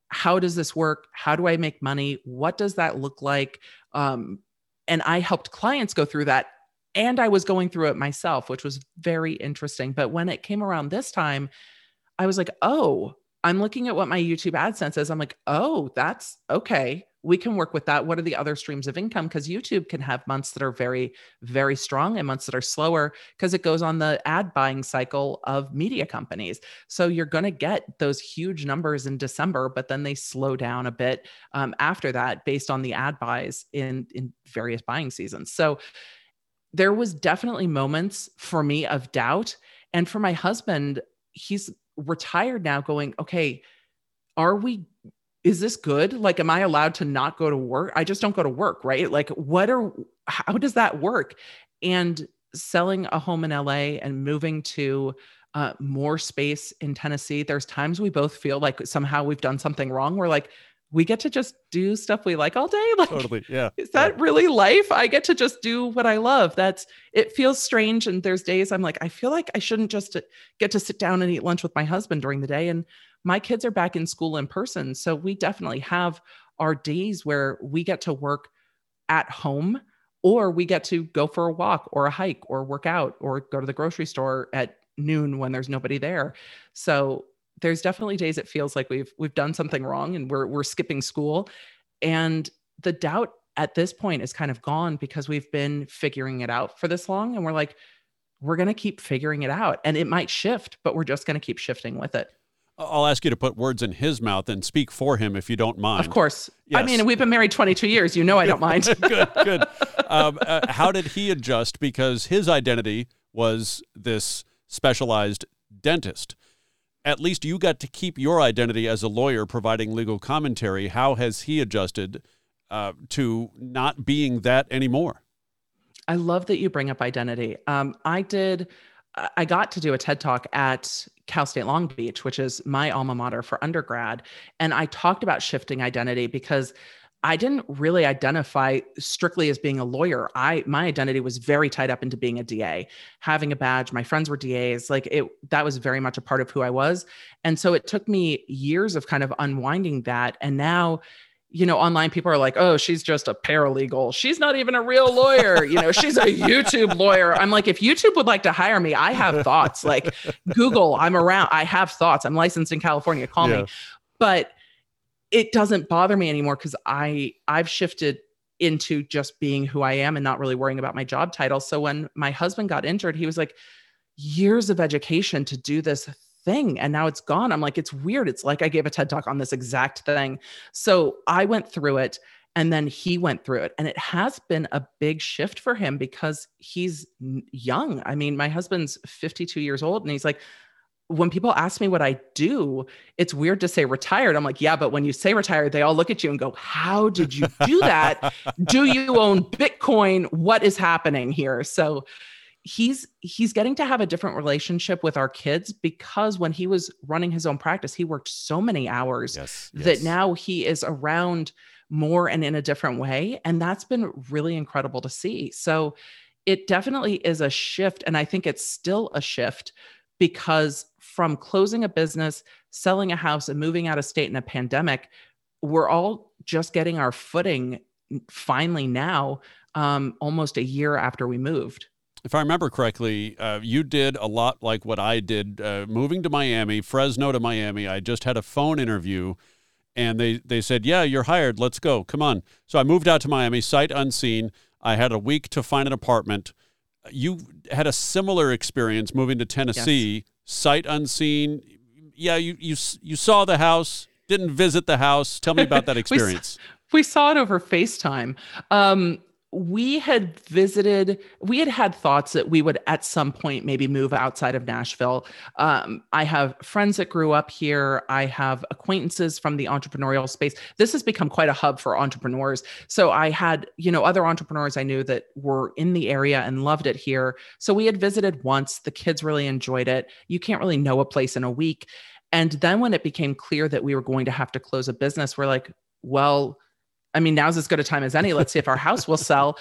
how does this work? How do i make money? What does that look like? Um, and i helped clients go through that and I was going through it myself, which was very interesting. But when it came around this time, I was like, oh, I'm looking at what my YouTube AdSense is. I'm like, oh, that's okay. We can work with that. What are the other streams of income? Because YouTube can have months that are very, very strong and months that are slower because it goes on the ad buying cycle of media companies. So you're going to get those huge numbers in December, but then they slow down a bit um, after that based on the ad buys in in various buying seasons. So there was definitely moments for me of doubt. And for my husband he's retired now going okay are we is this good? Like am i allowed to not go to work? I just don't go to work right? Like what are how does that work? And selling a home in la and moving to uh, more space in tennessee there's times we both feel like somehow we've done something wrong. We're like we get to just do stuff we like all day. Like, totally. Yeah. Is that yeah. really life? I get to just do what I love. That's, it feels strange. And there's days I'm like, I feel like I shouldn't just uh, get to sit down and eat lunch with my husband during the day. And my kids are back in school in person. So we definitely have our days where we get to work at home or we get to go for a walk or a hike or work out or go to the grocery store at noon when there's nobody there. So there's definitely days it feels like we've we've done something wrong and we're we're skipping school and the doubt at this point is kind of gone because we've been figuring it out for this long and we're like we're going to keep figuring it out and it might shift but we're just going to keep shifting with it I'll ask you to put words in his mouth and speak for him if you don't mind. Of course. Yes. I mean, we've been married 22 years. You know, I don't mind. good, good. Um, uh, how did he adjust? Because his identity was this specialized dentist at least you got to keep your identity as a lawyer providing legal commentary. How has he adjusted uh, to not being that anymore? I love that you bring up identity. Um, I did, I got to do a TED talk at Cal State Long Beach, which is my alma mater for undergrad. And I talked about shifting identity because I didn't really identify strictly as being a lawyer. I my identity was very tied up into being a DA, having a badge. My friends were DAs. Like it that was very much a part of who I was. And so it took me years of kind of unwinding that. And now, you know, online people are like, "Oh, she's just a paralegal. She's not even a real lawyer. You know, she's a YouTube lawyer." I'm like, "If YouTube would like to hire me, I have thoughts. Like Google, I'm around. I have thoughts. I'm licensed in California. Call yeah. me." But it doesn't bother me anymore because I I've shifted into just being who I am and not really worrying about my job title. So when my husband got injured, he was like, years of education to do this thing and now it's gone. I'm like, it's weird. It's like I gave a TED talk on this exact thing. So I went through it and then he went through it. And it has been a big shift for him because he's young. I mean, my husband's 52 years old and he's like, when people ask me what I do, it's weird to say retired. I'm like, yeah, but when you say retired, they all look at you and go, how did you do that? do you own Bitcoin? What is happening here? So he's he's getting to have a different relationship with our kids because when he was running his own practice he worked so many hours Yes. that yes. now he is around more and in a different way and that's been really incredible to see so it definitely is a shift and i think it's still a shift because from closing a business selling a house and moving out of state in a pandemic we're all just getting our footing finally now um, almost a year after we moved If I remember correctly, uh, you did a lot like what I did, uh, moving to Miami, Fresno to Miami. I just had a phone interview, and they they said, "Yeah, you're hired. Let's go. Come on." So I moved out to Miami, sight unseen. I had a week to find an apartment. You had a similar experience moving to Tennessee, sight unseen. Yeah, you you you saw the house, didn't visit the house. Tell me about that We s- experience. we saw it over FaceTime. Um, we had visited, we had had thoughts that we would at some point maybe move outside of Nashville. Um, I have friends that grew up here. I have acquaintances from the entrepreneurial space. This has become quite a hub for entrepreneurs. So I had, you know, other entrepreneurs I knew that were in the area and loved it here. So we had visited once. The kids really enjoyed it. You can't really know a place in a week. And then when it became clear that we were going to have to close a business, we're like, well, I mean, now's as good a time as any. Let's see if our house will sell.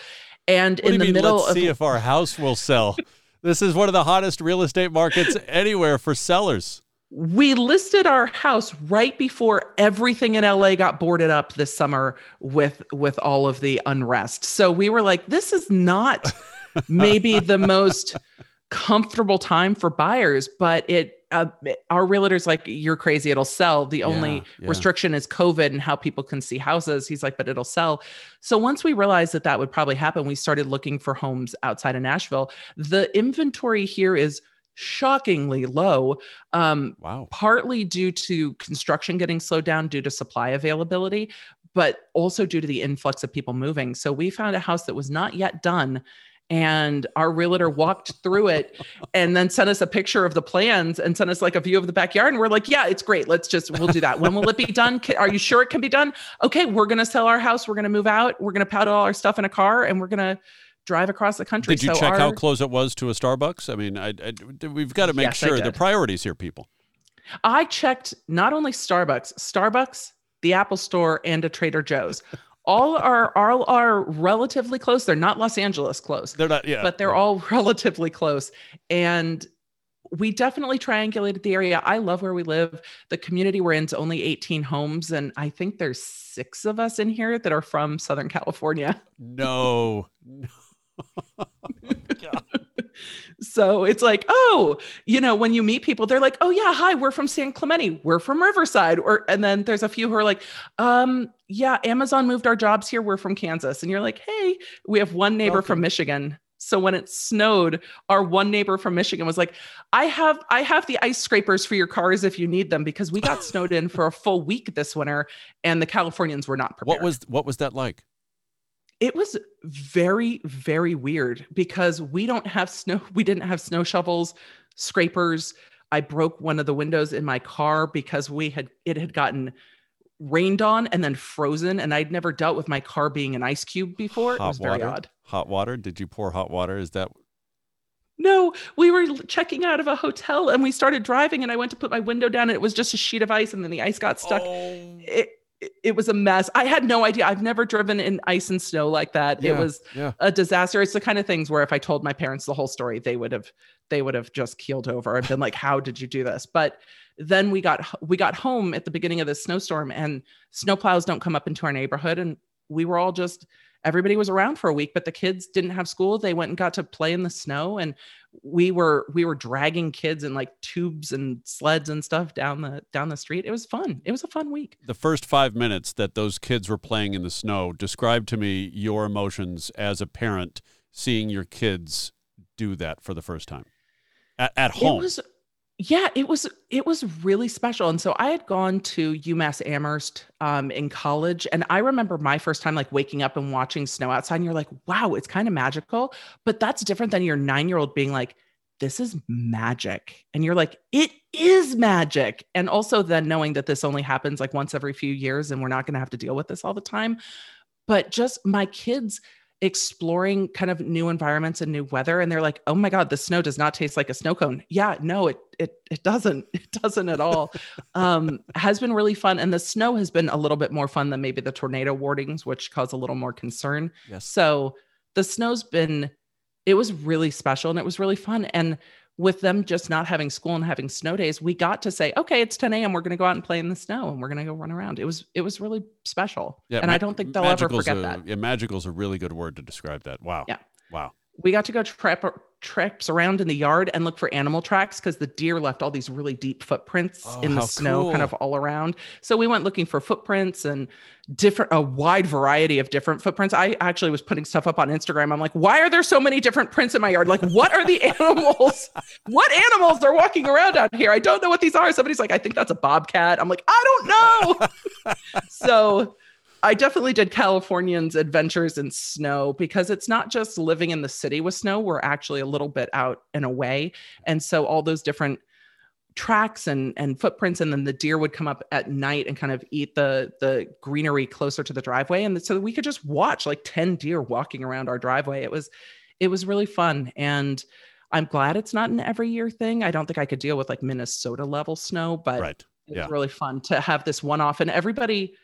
And What in the mean, middle let's of see if our house will sell? this is one of the hottest real estate markets anywhere for sellers. we listed our house right before everything in LA got boarded up this summer with with all of the unrest. So we were like, this is not maybe the most comfortable time for buyers, but it uh, our realtor's like, you're crazy, it'll sell. The only Yeah, yeah. restriction is COVID and how people can see houses. He's like, but it'll sell. So once we realized that that would probably happen, we started looking for homes outside of Nashville. The inventory here is shockingly low. Um, Wow. partly due to construction getting slowed down due to supply availability, but also due to the influx of people moving. So we found a house that was not yet done. And our realtor walked through it and then sent us a picture of the plans and sent us like a view of the backyard. And we're like, yeah, it's great. Let's just, we'll do that. When will it be done? Are you sure it can be done? Okay, we're going to sell our house. We're going to move out. We're going to put all our stuff in a car and we're going to drive across the country. Did you So check how close it was to a Starbucks? I mean, I, I- we've got to make Yes, sure the priorities here, people. I checked not only Starbucks, Starbucks, the Apple Store, and a Trader Joe's. All are all are relatively close. They're not Los Angeles close, They're not, yeah. but they're all relatively close. And we definitely triangulated the area. I love where we live. The community we're in is only 18 homes, and I think there's six of us in here that are from Southern California. no. no. So it's like, oh, you know, when you meet people, they're like, oh yeah, hi, we're from San Clemente, we're from Riverside, or and then there's a few who are like, um, yeah, Amazon moved our jobs here, we're from Kansas, and you're like, hey, we have one neighbor from Michigan. So when it snowed, our one neighbor from Michigan was like, I have I have the ice scrapers for your cars if you need them because we got snowed in for a full week this winter, and the Californians were not prepared. What was what was that like? it was very very weird because we don't have snow we didn't have snow shovels scrapers. I broke one of the windows in my car because we had it had gotten rained on and then frozen and i'd never dealt with my car being an ice cube before it Hot was very water? odd Hot water? Did you pour hot water? Is that no we were checking out of a hotel and we started driving and i went to put my window down and it was just a sheet of ice and then the ice got stuck Oh, it, it- it was a mess i had no idea i've never driven in ice and snow like that yeah, it was yeah. a disaster. It's the kind of things where if I told my parents the whole story, they would have they would have just keeled over and been like, "How did you do this?" But then we got we got home at the beginning of the snowstorm, and snowplows don't come up into our neighborhood, and we were all just everybody was around for a week, but the kids didn't have school. They went and got to play in the snow, and we were we were dragging kids in like tubes and sleds and stuff down the down the street. It was fun. It was a fun week. The first five minutes that those kids were playing in the snow, describe to me your emotions as a parent seeing your kids do that for the first time at, at home. It was yeah, it was it was really special. And so I had gone to UMass Amherst um, in college, and I remember my first time like waking up and watching snow outside, and you're like, wow, it's kind of magical. But that's different than your nine year old being like, this is magic, and you're like, it is magic. And also then knowing that this only happens like once every few years, and we're not going to have to deal with this all the time. But just my kids exploring kind of new environments and new weather and they're like oh my god the snow does not taste like a snow cone. Yeah no it it, it doesn't it doesn't at all. Um has been really fun and the snow has been a little bit more fun than maybe the tornado warnings which cause a little more concern. Yes. so the snow's been it was really special and it was really fun and with them just not having school and having snow days we got to say okay it's 10 a.m we're going to go out and play in the snow and we're going to go run around it was it was really special Yeah, and ma- i don't think they'll ever forget a, that Yeah, magical's a really good word to describe that. Wow. Yeah. Wow. we got to go trap trips around in the yard and look for animal tracks because the deer left all these really deep footprints Oh, in the snow kind of all around. So we went looking for footprints and different a wide variety of different footprints. I actually was putting stuff up on instagram. I'm like why are there so many different prints in my yard? Like what are the animals? What animals are walking around out here? I don't know what these are. Somebody's like i think that's a bobcat. I'm like i don't know. So I definitely did Californians adventures in snow because it's not just living in the city with snow. We're actually a little bit out and away. And so all those different tracks and and footprints and then the deer would come up at night and kind of eat the the greenery closer to the driveway and so we could just watch like 10 deer walking around our driveway it was it was really fun and i'm glad it's not an every year thing i don't think i could deal with like minnesota level snow but Right. it's Yeah. really fun to have this one off and everybody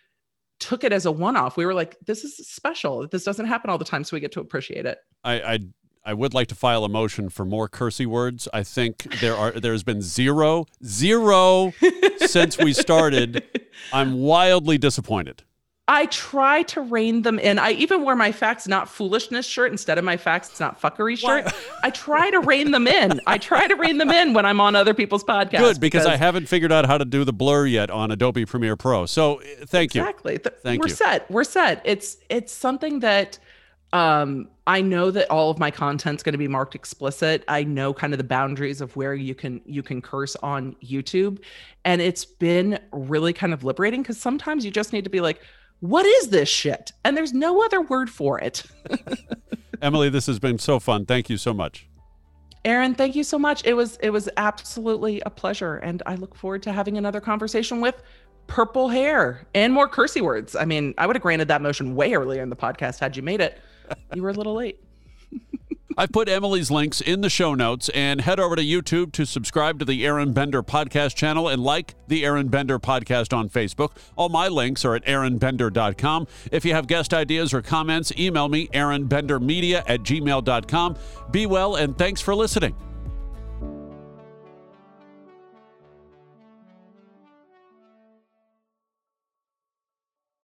took it as a one off. We were like, this is special. This doesn't happen all the time. So we get to appreciate it. I, I I would like to file a motion for more cursey words. I think there are there's been zero zero since we started. I'm wildly disappointed. I try to rein them in. I even wear my facts not foolishness shirt instead of my facts not fuckery shirt. I try to rein them in. I try to rein them in when I'm on other people's podcasts. Good because I haven't figured out how to do the blur yet on Adobe Premiere Pro. So uh, thank you. exactly. Th- Thank we're you. set. We're set. It's it's something that um I know that all of my content's going to be marked explicit. I know kind of the boundaries of where you can you can curse on YouTube and it's been really kind of liberating cuz sometimes you just need to be like what is this shit? And there's no other word for it. Emily, this has been so fun. Thank you so much. Aron, thank you so much. It was it was absolutely a pleasure and I look forward to having another conversation with purple hair and more cursey words. I mean, I would have granted that motion way earlier in the podcast had you made it. You were a little late. I've put Emily's links in the show notes and head over to YouTube to subscribe to the Aron Bender podcast channel and like the Aron Bender podcast on Facebook. All my links are at aronbender.com. If you have guest ideas or comments, email me aronbendermedia at gmail.com. Be well and thanks for listening.